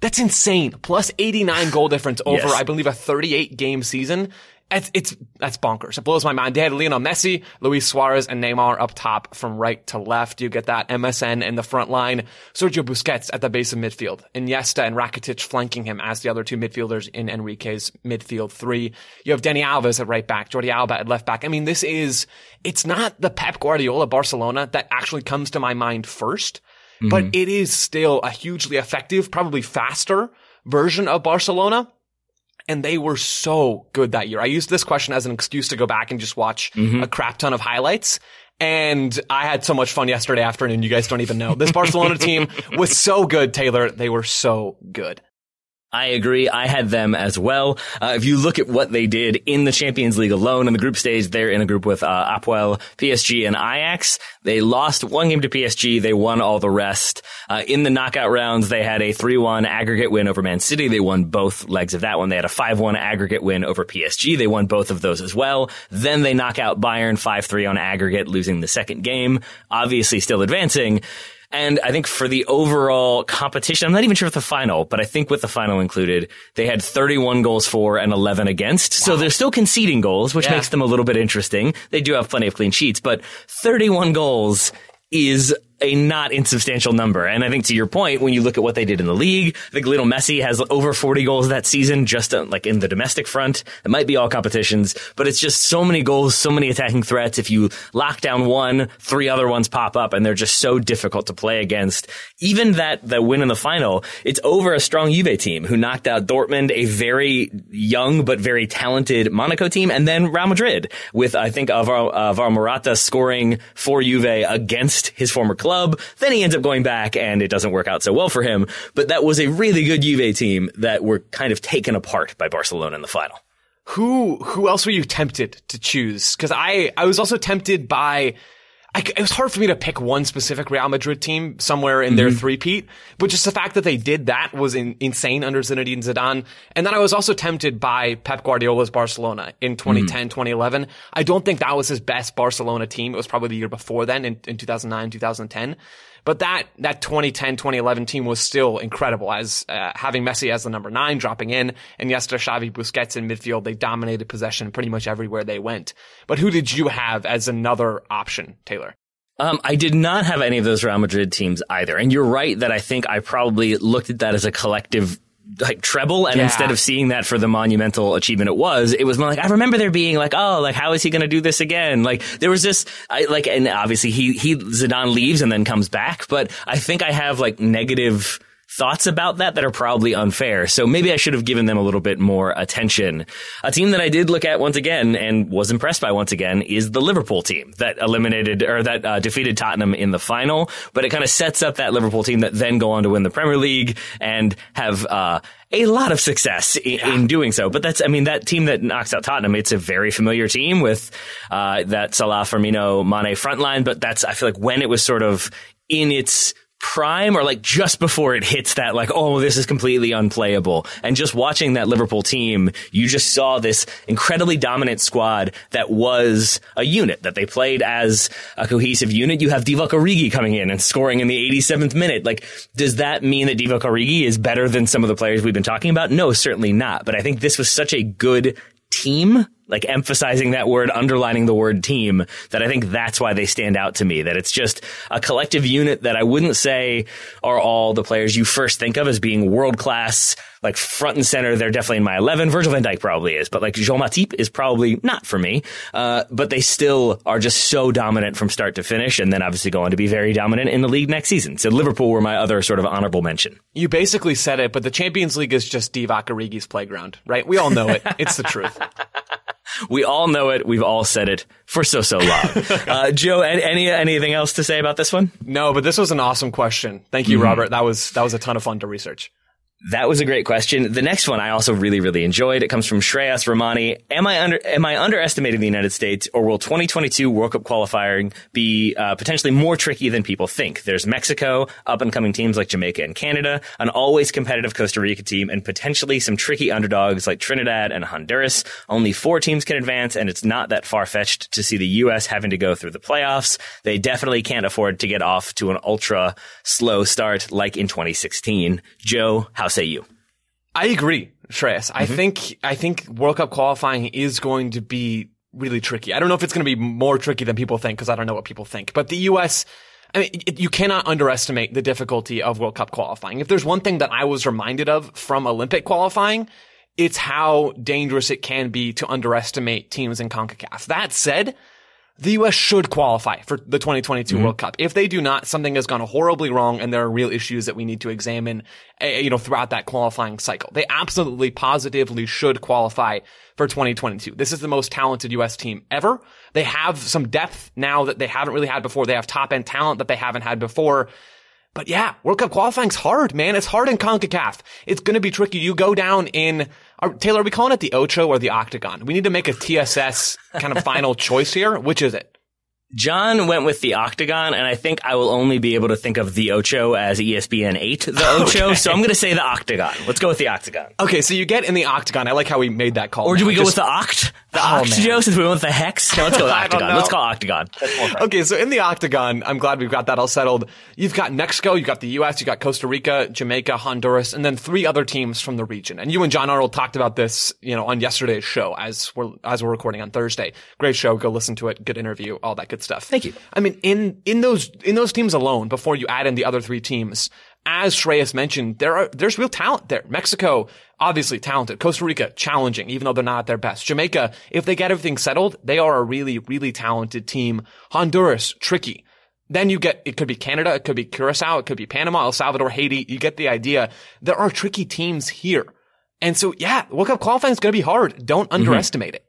That's insane. Plus 89 goal difference over, Yes. I believe, a 38 game season. It's, it's, that's bonkers. It blows my mind. They had Lionel Messi, Luis Suarez, and Neymar up top from right to left. You get that MSN in the front line. Sergio Busquets at the base of midfield. Iniesta and Rakitic flanking him as the other two midfielders in Enrique's midfield three. You have Dani Alves at right back, Jordi Alba at left back. I mean, this is, it's not the Pep Guardiola Barcelona that actually comes to my mind first but mm-hmm. it is still a hugely effective, probably faster version of Barcelona. And they were so good that year. I used this question as an excuse to go back and just watch mm-hmm. a crap ton of highlights. And I had so much fun yesterday afternoon. You guys don't even know. This Barcelona team was so good, Taylor. They were so good. I agree. I had them as well. Uh, if you look at what they did in the Champions League alone in the group stage, they're in a group with uh, Apoel, PSG, and Ajax. They lost one game to PSG. They won all the rest. Uh, in the knockout rounds, they had a 3-1 aggregate win over Man City. They won both legs of that one. They had a 5-1 aggregate win over PSG. They won both of those as well. Then they knock out Bayern 5-3 on aggregate, losing the second game. Obviously still advancing. And I think for the overall competition, I'm not even sure if the final, but I think with the final included, they had 31 goals for and 11 against. So they're still conceding goals, which Yeah. makes them a little bit interesting. They do have plenty of clean sheets, but 31 goals is a not insubstantial number. And I think to your point, when you look at what they did in the league, I think Little Messi has over 40 goals that season, just uh, like in the domestic front. It might be all competitions, but it's just so many goals, so many attacking threats. If you lock down one, three other ones pop up and they're just so difficult to play against. Even that, the win in the final, it's over a strong Juve team who knocked out Dortmund, a very young but very talented Monaco team, and then Real Madrid with, I think, Alvaro, Alvaro Morata scoring for Juve against his former club. Then he ends up going back and it doesn't work out so well for him. But that was a really good Juve team that were kind of taken apart by Barcelona in the final. Who who else were you tempted to choose? Because I I was also tempted by. I, it was hard for me to pick one specific Real Madrid team somewhere in their mm-hmm. three-peat, but just the fact that they did that was in, insane under Zinedine Zidane. And then I was also tempted by Pep Guardiola's Barcelona in mm-hmm. 2010, 2011. I don't think that was his best Barcelona team. It was probably the year before then in, in 2009, 2010. But that, that 2010, 2011 team was still incredible as, uh, having Messi as the number nine dropping in and Iniesta, Xavi, Busquets in midfield. They dominated possession pretty much everywhere they went. But who did you have as another option, Taylor? Um, I did not have any of those Real Madrid teams either. And you're right that I think I probably looked at that as a collective like treble and Yeah. instead of seeing that for the monumental achievement it was it was more like i remember there being like oh like how is he going to do this again like there was this I, like and obviously he he zidane leaves and then comes back but i think i have like negative thoughts about that that are probably unfair. So maybe I should have given them a little bit more attention. A team that I did look at once again and was impressed by once again is the Liverpool team that eliminated or that uh, defeated Tottenham in the final. But it kind of sets up that Liverpool team that then go on to win the Premier League and have uh, a lot of success in, yeah. in, doing so. But that's, I mean, that team that knocks out Tottenham, it's a very familiar team with uh, that Salah, Firmino, Mane front line. But that's, I feel like when it was sort of in its prime or like just before it hits that like oh this is completely unplayable. And just watching that Liverpool team you just saw this incredibly dominant squad that was a unit that they played as a cohesive unit. You have Divock Origi coming in and scoring in the 87th minute. Like does that mean that Divock Origi is better than some of the players we've been talking about? No certainly not. But I think this was such a good team like emphasizing that word, underlining the word team, that I think that's why they stand out to me. That it's just a collective unit that I wouldn't say are all the players you first think of as being world class, like front and center. They're definitely in my 11. Virgil van Dijk probably is, but like Jean Matip is probably not for me. Uh, but they still are just so dominant from start to finish and then obviously go on to be very dominant in the league next season. So Liverpool were my other sort of honorable mention. You basically said it, but the Champions League is just Divock Origi's playground, right? We all know it. It's the truth. We all know it. We've all said it for so so long. uh, Joe, any anything else to say about this one? No, but this was an awesome question. Thank you, mm-hmm. Robert. That was that was a ton of fun to research. That was a great question. The next one I also really, really enjoyed. It comes from Shreyas Ramani. Am I under, am I underestimating the United States or will 2022 World Cup qualifying be uh, potentially more tricky than people think? There's Mexico, up and coming teams like Jamaica and Canada, an always competitive Costa Rica team, and potentially some tricky underdogs like Trinidad and Honduras. Only four teams can advance and it's not that far fetched to see the U.S. having to go through the playoffs. They definitely can't afford to get off to an ultra slow start like in 2016. Joe, how say you? I agree, Shreyas. Mm-hmm. I think I think World Cup qualifying is going to be really tricky. I don't know if it's going to be more tricky than people think because I don't know what people think. But the U.S. I mean, it, you cannot underestimate the difficulty of World Cup qualifying. If there's one thing that I was reminded of from Olympic qualifying, it's how dangerous it can be to underestimate teams in CONCACAF. That said, the U.S. should qualify for the 2022 mm-hmm. World Cup. If they do not, something has gone horribly wrong and there are real issues that we need to examine, uh, you know, throughout that qualifying cycle. They absolutely positively should qualify for 2022. This is the most talented U.S. team ever. They have some depth now that they haven't really had before. They have top end talent that they haven't had before. But yeah, World Cup qualifying's hard, man. It's hard in CONCACAF. It's going to be tricky. You go down in, are, Taylor, are we calling it the Ocho or the Octagon? We need to make a TSS kind of final choice here. Which is it? John went with the octagon, and I think I will only be able to think of the Ocho as ESPN 8, the Ocho. Okay. So I'm going to say the octagon. Let's go with the octagon. Okay, so you get in the octagon. I like how we made that call. Or do we go Just, with the oct? The oh, oct, Joe, since we went with the hex? No, let's go with octagon. Let's call octagon. Okay, so in the octagon, I'm glad we've got that all settled. You've got Mexico, you've got the U.S., you've got Costa Rica, Jamaica, Honduras, and then three other teams from the region. And you and John Arnold talked about this, you know, on yesterday's show as we're, as we're recording on Thursday. Great show. Go listen to it. Good interview. All that good stuff. Thank you. I mean, in, in those, in those teams alone, before you add in the other three teams, as Shreyas mentioned, there are, there's real talent there. Mexico, obviously talented. Costa Rica, challenging, even though they're not at their best. Jamaica, if they get everything settled, they are a really, really talented team. Honduras, tricky. Then you get, it could be Canada, it could be Curacao, it could be Panama, El Salvador, Haiti. You get the idea. There are tricky teams here. And so, yeah, World Cup qualifying is going to be hard. Don't mm-hmm. underestimate it.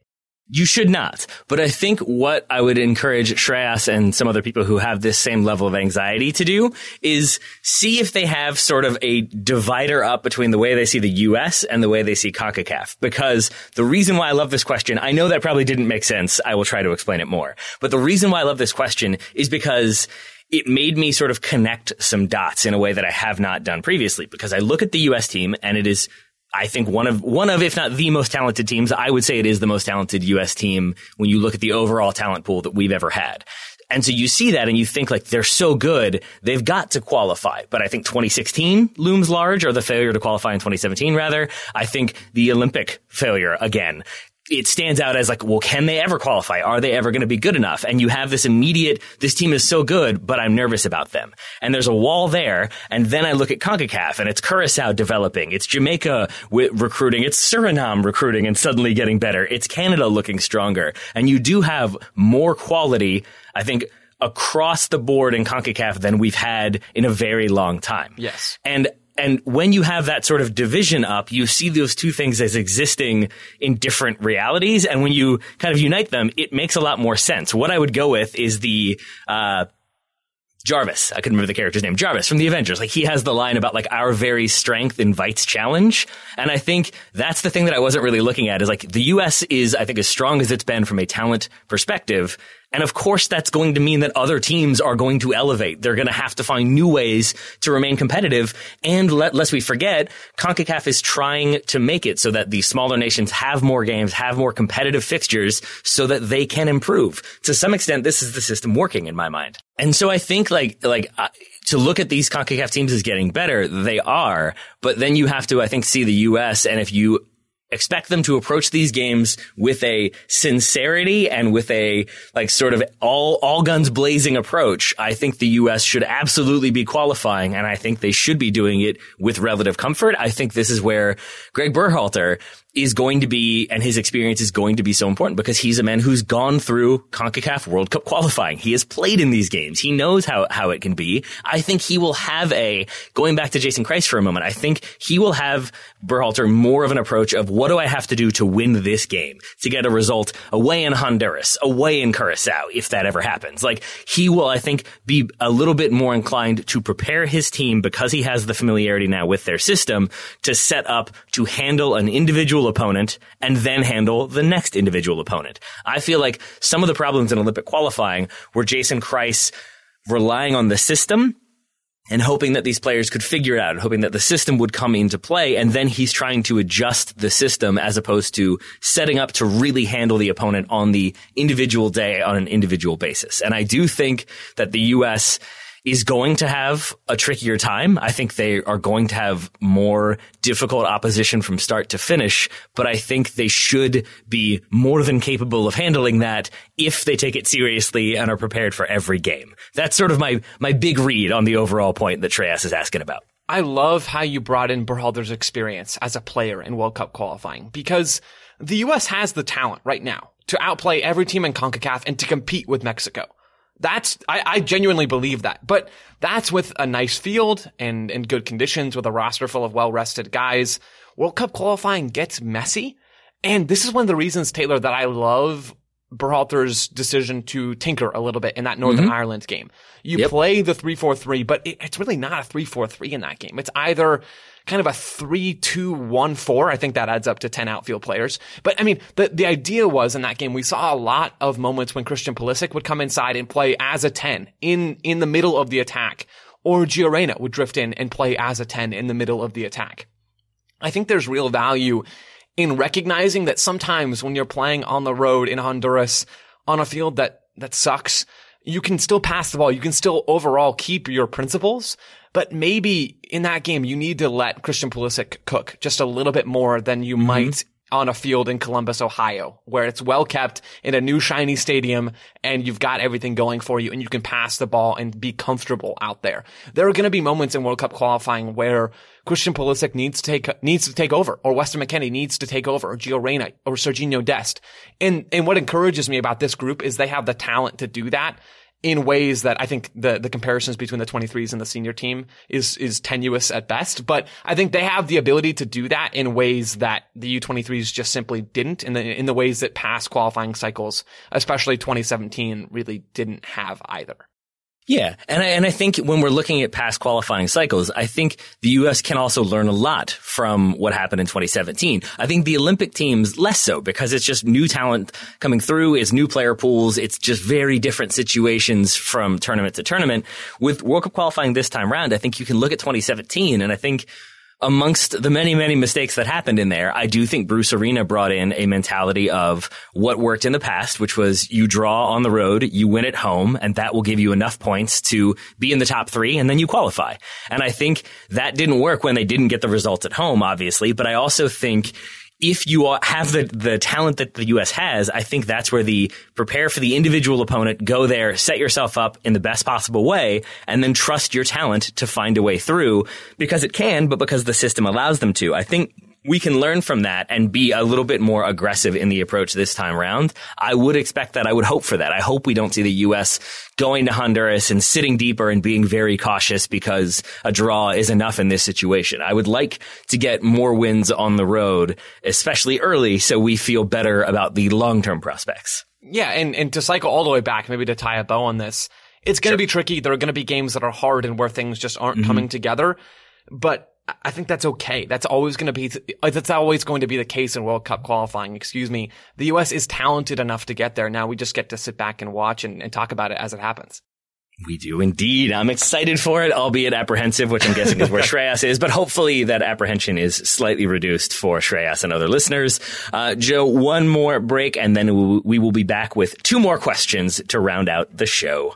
You should not. But I think what I would encourage Shreyas and some other people who have this same level of anxiety to do is see if they have sort of a divider up between the way they see the US and the way they see CONCACAF. Because the reason why I love this question, I know that probably didn't make sense. I will try to explain it more. But the reason why I love this question is because it made me sort of connect some dots in a way that I have not done previously because I look at the US team and it is I think one of one of if not the most talented teams. I would say it is the most talented U.S. team when you look at the overall talent pool that we've ever had. And so you see that and you think like they're so good, they've got to qualify. But I think 2016 looms large or the failure to qualify in 2017 rather. I think the Olympic failure again it stands out as like, well, can they ever qualify? Are they ever going to be good enough? And you have this immediate, this team is so good, but I'm nervous about them. And there's a wall there. And then I look at CONCACAF and it's Curacao developing. It's Jamaica recruiting. It's Suriname recruiting and suddenly getting better. It's Canada looking stronger. And you do have more quality, I think, across the board in CONCACAF than we've had in a very long time. Yes. And and when you have that sort of division up, you see those two things as existing in different realities. And when you kind of unite them, it makes a lot more sense. What I would go with is the, uh, Jarvis. I couldn't remember the character's name. Jarvis from the Avengers. Like he has the line about like our very strength invites challenge. And I think that's the thing that I wasn't really looking at is like the US is, I think, as strong as it's been from a talent perspective. And of course, that's going to mean that other teams are going to elevate. They're going to have to find new ways to remain competitive. And let, lest we forget, CONCACAF is trying to make it so that the smaller nations have more games, have more competitive fixtures so that they can improve. To some extent, this is the system working in my mind. And so I think like, like, uh, to look at these CONCACAF teams as getting better, they are, but then you have to, I think, see the U.S. and if you expect them to approach these games with a sincerity and with a like sort of all all guns blazing approach. I think the US should absolutely be qualifying and I think they should be doing it with relative comfort. I think this is where Greg Berhalter is going to be, and his experience is going to be so important because he's a man who's gone through CONCACAF World Cup qualifying. He has played in these games. He knows how, how it can be. I think he will have a, going back to Jason Kreis for a moment, I think he will have Berhalter more of an approach of what do I have to do to win this game, to get a result away in Honduras, away in Curacao, if that ever happens. Like he will, I think, be a little bit more inclined to prepare his team because he has the familiarity now with their system to set up to handle an individual individual opponent and then handle the next individual opponent. I feel like some of the problems in Olympic qualifying were Jason Kreis relying on the system and hoping that these players could figure it out, hoping that the system would come into play. And then he's trying to adjust the system as opposed to setting up to really handle the opponent on the individual day on an individual basis. And I do think that the U.S is going to have a trickier time. I think they are going to have more difficult opposition from start to finish, but I think they should be more than capable of handling that if they take it seriously and are prepared for every game. That's sort of my, my big read on the overall point that Shreyas is asking about. I love how you brought in Berhalter's experience as a player in World Cup qualifying because the U.S. has the talent right now to outplay every team in CONCACAF and to compete with Mexico. That's, I, I genuinely believe that. But that's with a nice field and, and good conditions with a roster full of well-rested guys. World Cup qualifying gets messy. And this is one of the reasons, Taylor, that I love Berhalter's decision to tinker a little bit in that Northern mm-hmm. Ireland game. You yep. play the 3-4-3, but it, it's really not a 3-4-3 in that game. It's either kind of a 3-2-1-4. I think that adds up to 10 outfield players. But I mean, the, the idea was in that game, we saw a lot of moments when Christian Pulisic would come inside and play as a 10 in, in the middle of the attack. Or Gio Reyna would drift in and play as a 10 in the middle of the attack. I think there's real value in recognizing that sometimes when you're playing on the road in Honduras on a field that, that sucks, you can still pass the ball. You can still overall keep your principles, but maybe in that game, you need to let Christian Pulisic cook just a little bit more than you mm-hmm. might on a field in Columbus, Ohio, where it's well kept in a new shiny stadium and you've got everything going for you and you can pass the ball and be comfortable out there. There are going to be moments in World Cup qualifying where Christian Pulisic needs to take, needs to take over or Weston McKennie needs to take over or Gio Reyna or Serginho Dest. And, and what encourages me about this group is they have the talent to do that in ways that I think the the comparisons between the 23s and the senior team is is tenuous at best. But I think they have the ability to do that in ways that the U23s just simply didn't in the in the ways that past qualifying cycles, especially 2017, really didn't have either. Yeah. And I, and I think when we're looking at past qualifying cycles, I think the U.S. can also learn a lot from what happened in 2017. I think the Olympic teams less so because it's just new talent coming through. It's new player pools. It's just very different situations from tournament to tournament. With World Cup qualifying this time round, I think you can look at 2017 and I think amongst the many, many mistakes that happened in there, I do think Bruce Arena brought in a mentality of what worked in the past, which was you draw on the road, you win at home, and that will give you enough points to be in the top three, and then you qualify. And I think that didn't work when they didn't get the results at home, obviously, but I also think if you have the, the talent that the U.S. has, I think that's where the prepare for the individual opponent, go there, set yourself up in the best possible way, and then trust your talent to find a way through because it can, but because the system allows them to. I think we can learn from that and be a little bit more aggressive in the approach this time around. I would expect that. I would hope for that. I hope we don't see the U.S. going to Honduras and sitting deeper and being very cautious because a draw is enough in this situation. I would like to get more wins on the road, especially early, so we feel better about the long-term prospects. Yeah, and, and to cycle all the way back, maybe to tie a bow on this, it's going to sure. be tricky. There are going to be games that are hard and where things just aren't mm-hmm. coming together. But I think that's okay. That's always going to be, that's always going to be the case in World Cup qualifying. Excuse me. The U.S. is talented enough to get there. Now we just get to sit back and watch and, and talk about it as it happens. We do indeed. I'm excited for it, albeit apprehensive, which I'm guessing is where Shreyas is, but hopefully that apprehension is slightly reduced for Shreyas and other listeners. Uh, Joe, one more break and then we will be back with two more questions to round out the show.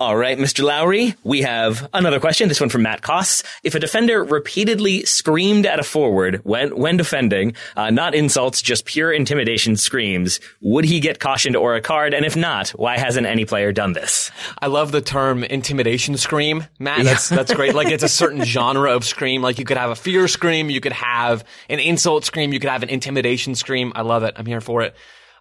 All right, Mr. Lowery, we have another question. This one from Matt Koss. If a defender repeatedly screamed at a forward when, when defending, uh, not insults, just pure intimidation screams, would he get cautioned or a card? And if not, why hasn't any player done this? I love the term intimidation scream, Matt. That's that's great. Like it's a certain genre of scream. Like you could have a fear scream, you could have an insult scream, you could have an intimidation scream. I love it. I'm here for it.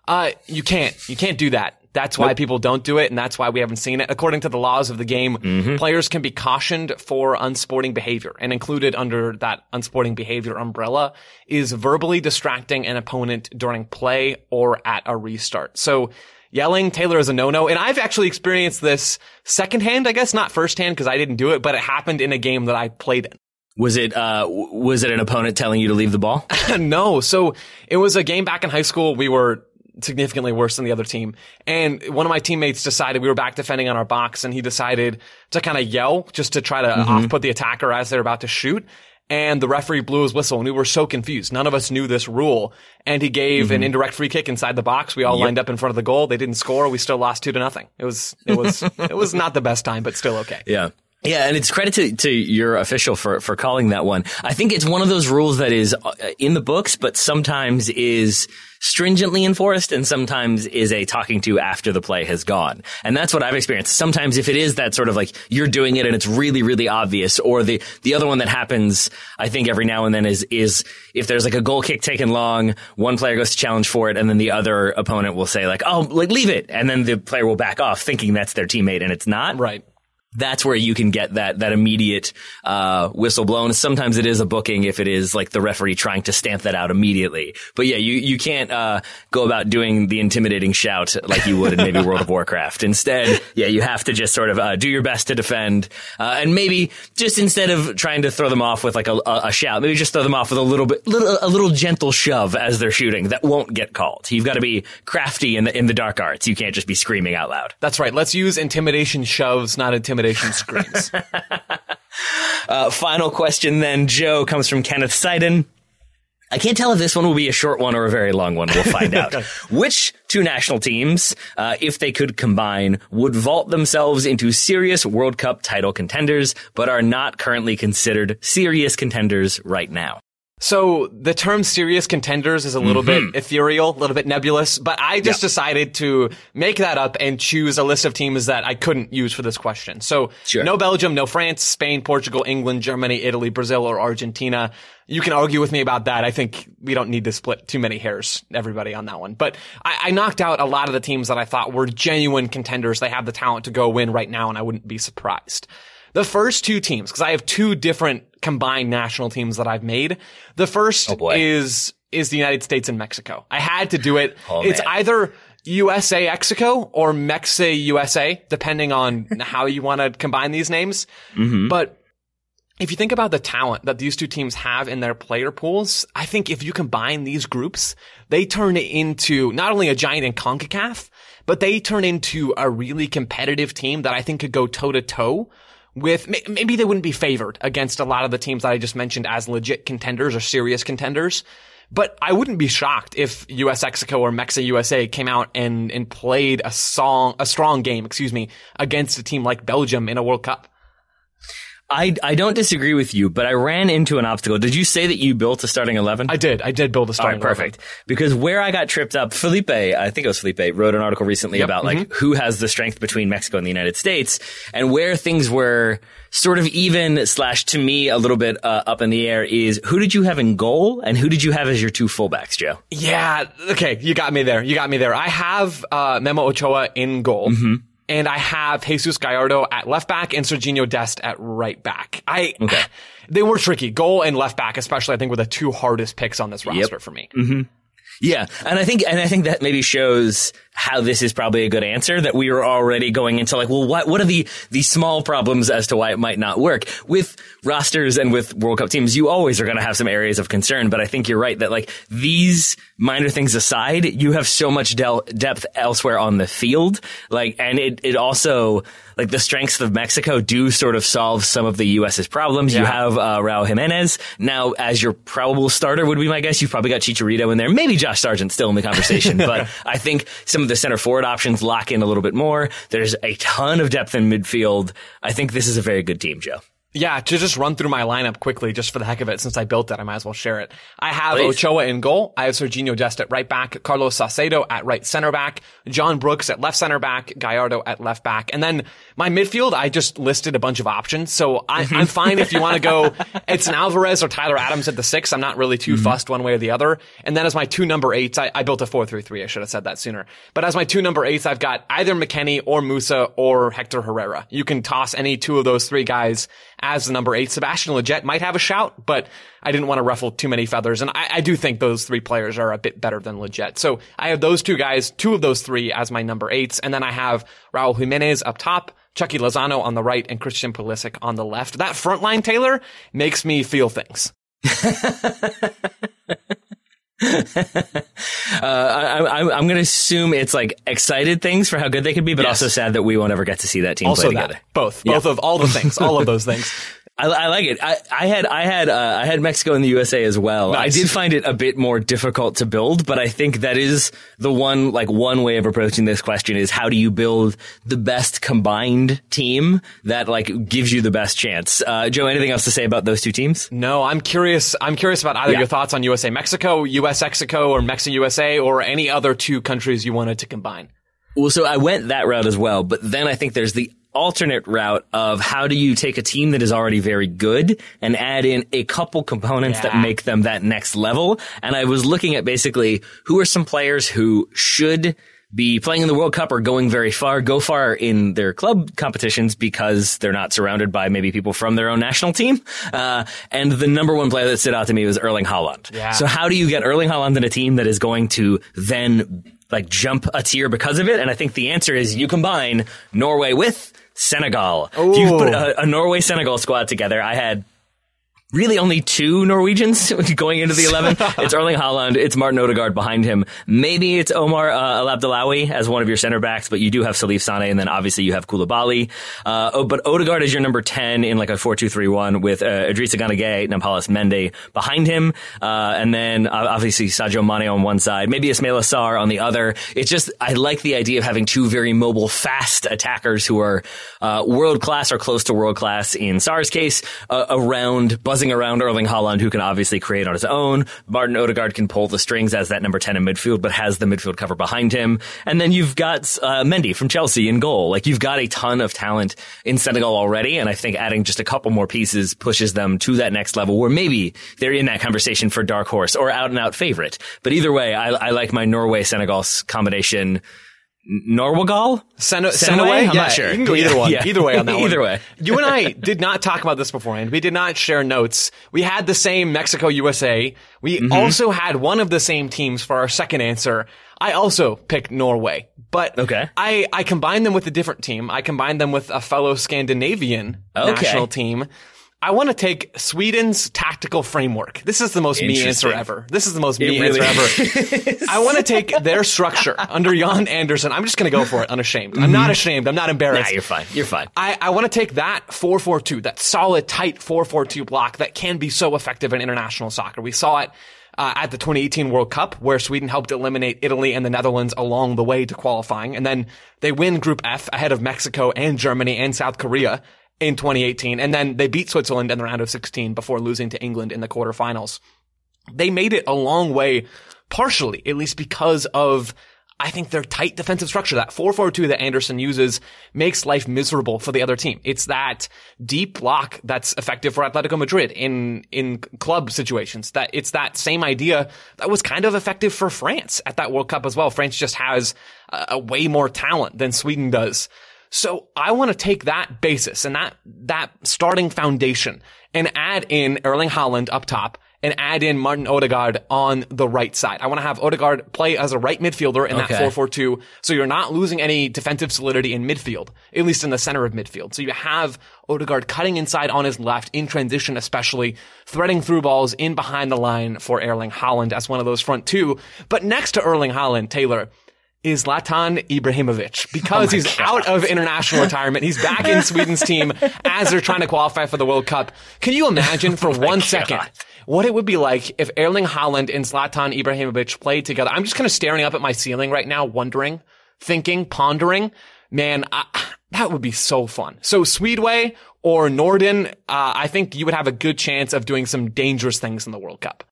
Uh, you can't. You can't do that. That's why nope. people don't do it, and that's why we haven't seen it. According to the laws of the game, mm-hmm. players can be cautioned for unsporting behavior, and included under that unsporting behavior umbrella is verbally distracting an opponent during play or at a restart. So yelling Taylor is a no-no. And I've actually experienced this secondhand, I guess, not firsthand because I didn't do it, but it happened in a game that I played in. Was it uh, was it an opponent telling you to leave the ball? no. So it was a game back in high school. We were significantly worse than the other team. And one of my teammates decided we were back defending on our box and he decided to kind of yell just to try to mm-hmm. off put the attacker as they're about to shoot. And the referee blew his whistle and we were so confused. None of us knew this rule. And he gave mm-hmm. an indirect free kick inside the box. We all yep. lined up in front of the goal. They didn't score. We still lost two to nothing. It was, it was, it was not the best time, but still okay. Yeah. Yeah, and it's credit to, to your official for, for calling that one. I think it's one of those rules that is uh, in the books, but sometimes is stringently enforced and sometimes is a talking to after the play has gone. And that's what I've experienced. Sometimes if it is that sort of like you're doing it and it's really, really obvious, or the, the other one that happens, I think every now and then is, is if there's like a goal kick taken long, one player goes to challenge for it and then the other opponent will say like, oh, like leave it. And then the player will back off thinking that's their teammate and it's not. Right that's where you can get that that immediate uh, whistle blown. Sometimes it is a booking if it is like the referee trying to stamp that out immediately. But yeah, you you can't uh, go about doing the intimidating shout like you would in maybe World of Warcraft. Instead, yeah, you have to just sort of uh, do your best to defend, uh, and maybe just instead of trying to throw them off with like a, a, shout, maybe just throw them off with a little bit, little, a little gentle shove as they're shooting. That won't get called. You've got to be crafty in the in the dark arts. You can't just be screaming out loud. That's right. Let's use intimidation shoves, not intimidation screams. uh, final question then, Joe, comes from Kenneth Seiden. I can't tell if this one will be a short one or a very long one. We'll find out. Which two national teams, uh, if they could combine, would vault themselves into serious World Cup title contenders, but are not currently considered serious contenders right now? So the term serious contenders is a little mm-hmm. bit ethereal, a little bit nebulous, but I just yeah. decided to make that up and choose a list of teams that I couldn't use for this question. So sure. no Belgium, no France, Spain, Portugal, England, Germany, Italy, Brazil, or Argentina. You can argue with me about that. I think we don't need to split too many hairs, everybody on that one. But I, I knocked out a lot of the teams that I thought were genuine contenders. They have the talent to go win right now, and I wouldn't be surprised. The first two teams, because I have two different combined national teams that I've made. The first oh is is the United States and Mexico. I had to do it. Oh, it's man. either USA Mexico or Mexa USA, depending on how you want to combine these names. Mm-hmm. But if you think about the talent that these two teams have in their player pools, I think if you combine these groups, they turn it into not only a giant in CONCACAF, but they turn into a really competitive team that I think could go toe to toe with maybe they wouldn't be favored against a lot of the teams that I just mentioned as legit contenders or serious contenders. But I wouldn't be shocked if US Mexico or Mexa USA came out and, and played a song, a strong game, excuse me, against a team like Belgium in a World Cup. I, I don't disagree with you, but I ran into an obstacle. Did you say that you built a starting 11? I did. I did build a starting right, perfect. 11. Because where I got tripped up, Felipe, I think it was Felipe, wrote an article recently yep. about like mm-hmm. who has the strength between Mexico and the United States and where things were sort of even slash to me a little bit uh, up in the air is who did you have in goal and who did you have as your two fullbacks, Joe? Yeah. Okay. You got me there. You got me there. I have, uh, Memo Ochoa in goal. Mm-hmm and I have Jesus Gallardo at left back and Serginho Dest at right back. I, okay. they were tricky. Goal and left back, especially, I think were the two hardest picks on this roster yep. for me. Mm-hmm. Yeah, and I think and I think that maybe shows how this is probably a good answer that we were already going into like, well, what what are the the small problems as to why it might not work with rosters and with World Cup teams? You always are going to have some areas of concern, but I think you're right that like these minor things aside, you have so much del- depth elsewhere on the field, like, and it it also like the strengths of Mexico do sort of solve some of the U.S.'s problems. Yeah. You have uh, Raul Jimenez now as your probable starter would be my guess. You've probably got Chicharito in there, maybe Josh Sargent still in the conversation, but I think some of the center forward options lock in a little bit more. There's a ton of depth in midfield. I think this is a very good team, Joe. Yeah, to just run through my lineup quickly, just for the heck of it, since I built it, I might as well share it. I have Please. Ochoa in goal. I have Serginho Dest at right back, Carlos Salcedo at right center back, John Brooks at left center back, Gallardo at left back. And then my midfield, I just listed a bunch of options. So I, mm-hmm. I'm fine if you want to go, it's an Alvarez or Tyler Adams at the six. I'm not really too mm-hmm. fussed one way or the other. And then as my two number eights, I, I built a 4-3-3. I should have said that sooner. But as my two number eights, I've got either McKennie or Musah or Hector Herrera. You can toss any two of those three guys as the number eight. Sebastian Lletget might have a shout, but I didn't want to ruffle too many feathers. And I, I do think those three players are a bit better than Lletget. So I have those two guys, two of those three as my number eights. And then I have Raul Jimenez up top, Chucky Lozano on the right, and Christian Pulisic on the left. That front line, Taylor, makes me feel things. Uh, I, I, I'm going to assume it's like excited things for how good they could be, but Yes. also sad that we won't ever get to see that team Also play that. together. Both. Both of all the things. All of those things. I, I like it. I, I had I had uh, I had Mexico and the USA as well. Nice. I did find it a bit more difficult to build, but I think that is the one like one way of approaching this question is how do you build the best combined team that like gives you the best chance. Uh, Joe, anything else to say about those two teams? No, I'm curious. I'm curious about either Yeah. your thoughts on USA Mexico, US Mexico, or Mexico USA, or any other two countries you wanted to combine. Well, so I went that route as well, but then I think there's the alternate route of how do you take a team that is already very good and add in a couple components that make them that next level. And I was looking at basically who are some players who should be playing in the World Cup or going very far, go far in their club competitions because they're not surrounded by maybe people from their own national team. Uh, and the number one player that stood out to me was Erling Haaland. Yeah. So how do you get Erling Haaland in a team that is going to then like jump a tier because of it? And I think the answer is you combine Norway with Senegal. If you put a, a Norway Senegal squad together, I had really only two Norwegians going into the 11. it's Erling Haaland. It's Martin Odegaard behind him. Maybe it's Omar uh, Elabdellaoui as one of your center backs, but you do have Salif Sane and then obviously you have Koulibaly. Uh, oh, but Odegaard is your number 10 in like a 4-2-3-1 with uh, Idrissa Ganagay, Nampalys Mendy behind him. Uh, and then uh, obviously Sadio Mane on one side, maybe Ismaila Sarr on the other. It's just, I like the idea of having two very mobile, fast attackers who are uh, world class or close to world class in Sarr's case, uh, around buzzing around Erling Haaland, who can obviously create on his own. Martin Odegaard can pull the strings as that number 10 in midfield, but has the midfield cover behind him. And then you've got uh, Mendy from Chelsea in goal. Like you've got a ton of talent in Senegal already, and I think adding just a couple more pieces pushes them to that next level where maybe they're in that conversation for dark horse or out and out favorite. But either way, I, I like my Norway Senegal combination. Norwegal? Sen- Senaway? I'm yeah, not sure. You can go either one. Yeah. Either way on that one. Either way. You and I did not talk about this beforehand. We did not share notes. We had the same Mexico USA. We Mm-hmm. also had one of the same teams for our second answer. I also picked Norway, but Okay. I, I combined them with a different team. I combined them with a fellow Scandinavian Okay. national team. I want to take Sweden's tactical framework. This is the most me answer ever. This is the most me really answer ever. I want to take their structure under Janne Andersson. I'm just going to go for it unashamed. I'm not ashamed. I'm not Nah, embarrassed. you're fine. You're fine. I, I want to take that 4-4-2, that solid, tight 4-4-2 block that can be so effective in international soccer. We saw it uh, at the 2018 World Cup where Sweden helped eliminate Italy and the Netherlands along the way to qualifying. And then they win Group F ahead of Mexico and Germany and South Korea in 2018. And then they beat Switzerland in the round of 16 before losing to England in the quarterfinals they made it a long way, partially, at least because of, I think their tight defensive structure. That 4-4-2 that Andersson uses makes life miserable for the other team. It's that deep block that's effective for Atletico Madrid in, in club situations. That it's that same idea that was kind of effective for France at that World Cup as well. France just has a, a way more talent than Sweden does. So I want to take that basis and that, that starting foundation and add in Erling Haaland up top and add in Martin Odegaard on the right side. I want to have Odegaard play as a right midfielder in Okay. that 4-4-2. So you're not losing any defensive solidity in midfield, at least in the center of midfield. So you have Odegaard cutting inside on his left in transition, especially threading through balls in behind the line for Erling Haaland as one of those front two. But next to Erling Haaland, Taylor, is Zlatan Ibrahimovic because he's out of international retirement. He's back in Sweden's team as they're trying to qualify for the World Cup. Can you imagine for one second what it would be like if Erling Haaland and Zlatan Ibrahimovic played together? I'm just kind of staring up at my ceiling right now, wondering thinking, pondering, man, I, that would be so fun. So Swedway or Norden, uh, I think you would have a good chance of doing some dangerous things in the World Cup.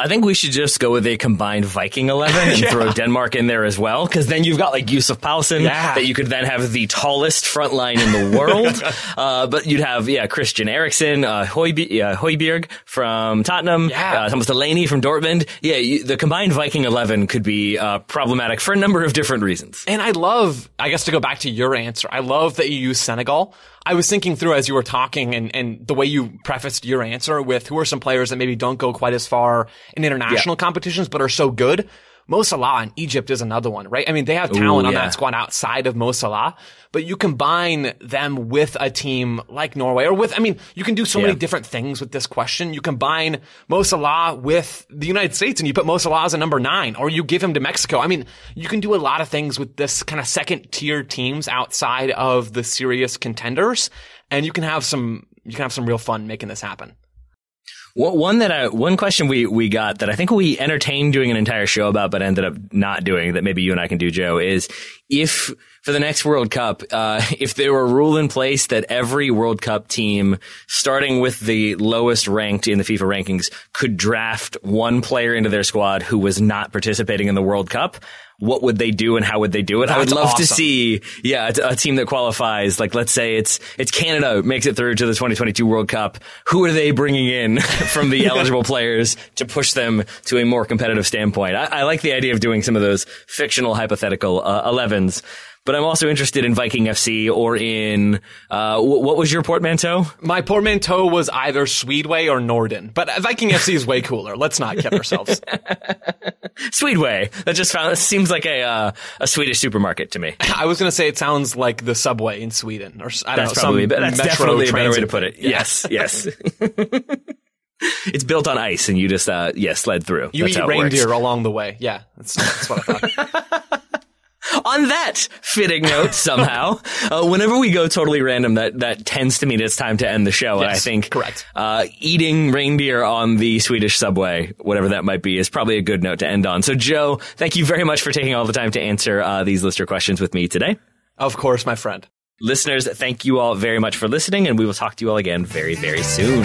I think we should just go with a combined Viking 11 and Yeah. throw Denmark in there as well. Cause then you've got like Yussuf Poulsen Yeah. that you could then have the tallest front line in the world. uh, but you'd have, yeah, Christian Eriksen, uh, Højbjerg, uh, Højbjerg from Tottenham, Yeah. uh, Thomas Delaney from Dortmund. Yeah, you, the combined Viking 11 could be, uh, problematic for a number of different reasons. And I love, I guess to go back to your answer, I love that you use Senegal. I was thinking through as you were talking and, and the way you prefaced your answer with who are some players that maybe don't go quite as far in international competitions, but are so good. Mo Salah in Egypt is another one, right? I mean, they have talent on yeah. that squad outside of Mo Salah, but you combine them with a team like Norway or with, I mean, you can do so many different things with this question. You combine Mo Salah with the United States and you put Mo Salah as a number nine or you give him to Mexico. I mean, you can do a lot of things with this kind of second tier teams outside of the serious contenders and you can have some, you can have some real fun making this happen. One one that I, one question we, we got that I think we entertained doing an entire show about, but ended up not doing that maybe you and I can do, Joe, is if for the next World Cup, uh, if there were a rule in place that every World Cup team, starting with the lowest ranked in the FIFA rankings, could draft one player into their squad who was not participating in the World Cup, what would they do and how would they do it? I would That's love to see, yeah, a, a team that qualifies. Like, let's say it's it's Canada makes it through to the 2022 World Cup. Who are they bringing in from the eligible players to push them to a more competitive standpoint? I, I like the idea of doing some of those fictional hypothetical uh, 11s. But I'm also interested in Viking FC or in uh, wh- what was your portmanteau? My portmanteau was either Swedway or Norden, but Viking FC is way cooler. Let's not kid ourselves. Swedway. That just found, seems like a uh, a Swedish supermarket to me. I was going to say it sounds like the subway in Sweden, or I don't That's know, probably some that's definitely a better way to put it. Yes, yes. it's built on ice, and you just uh, yeah sled through. You That's eat reindeer along the way. Yeah, that's, that's what I thought. On that fitting note, somehow, uh, whenever we go totally random, that that tends to mean it's time to end the show. and I think correct. Uh, eating reindeer on the Swedish subway, whatever that might be, is probably a good note to end on. So, Joe, thank you very much for taking all the time to answer uh, these listener questions with me today. of course, my friend. Listeners, thank you all very much for listening, and we will talk to you all again very, very soon.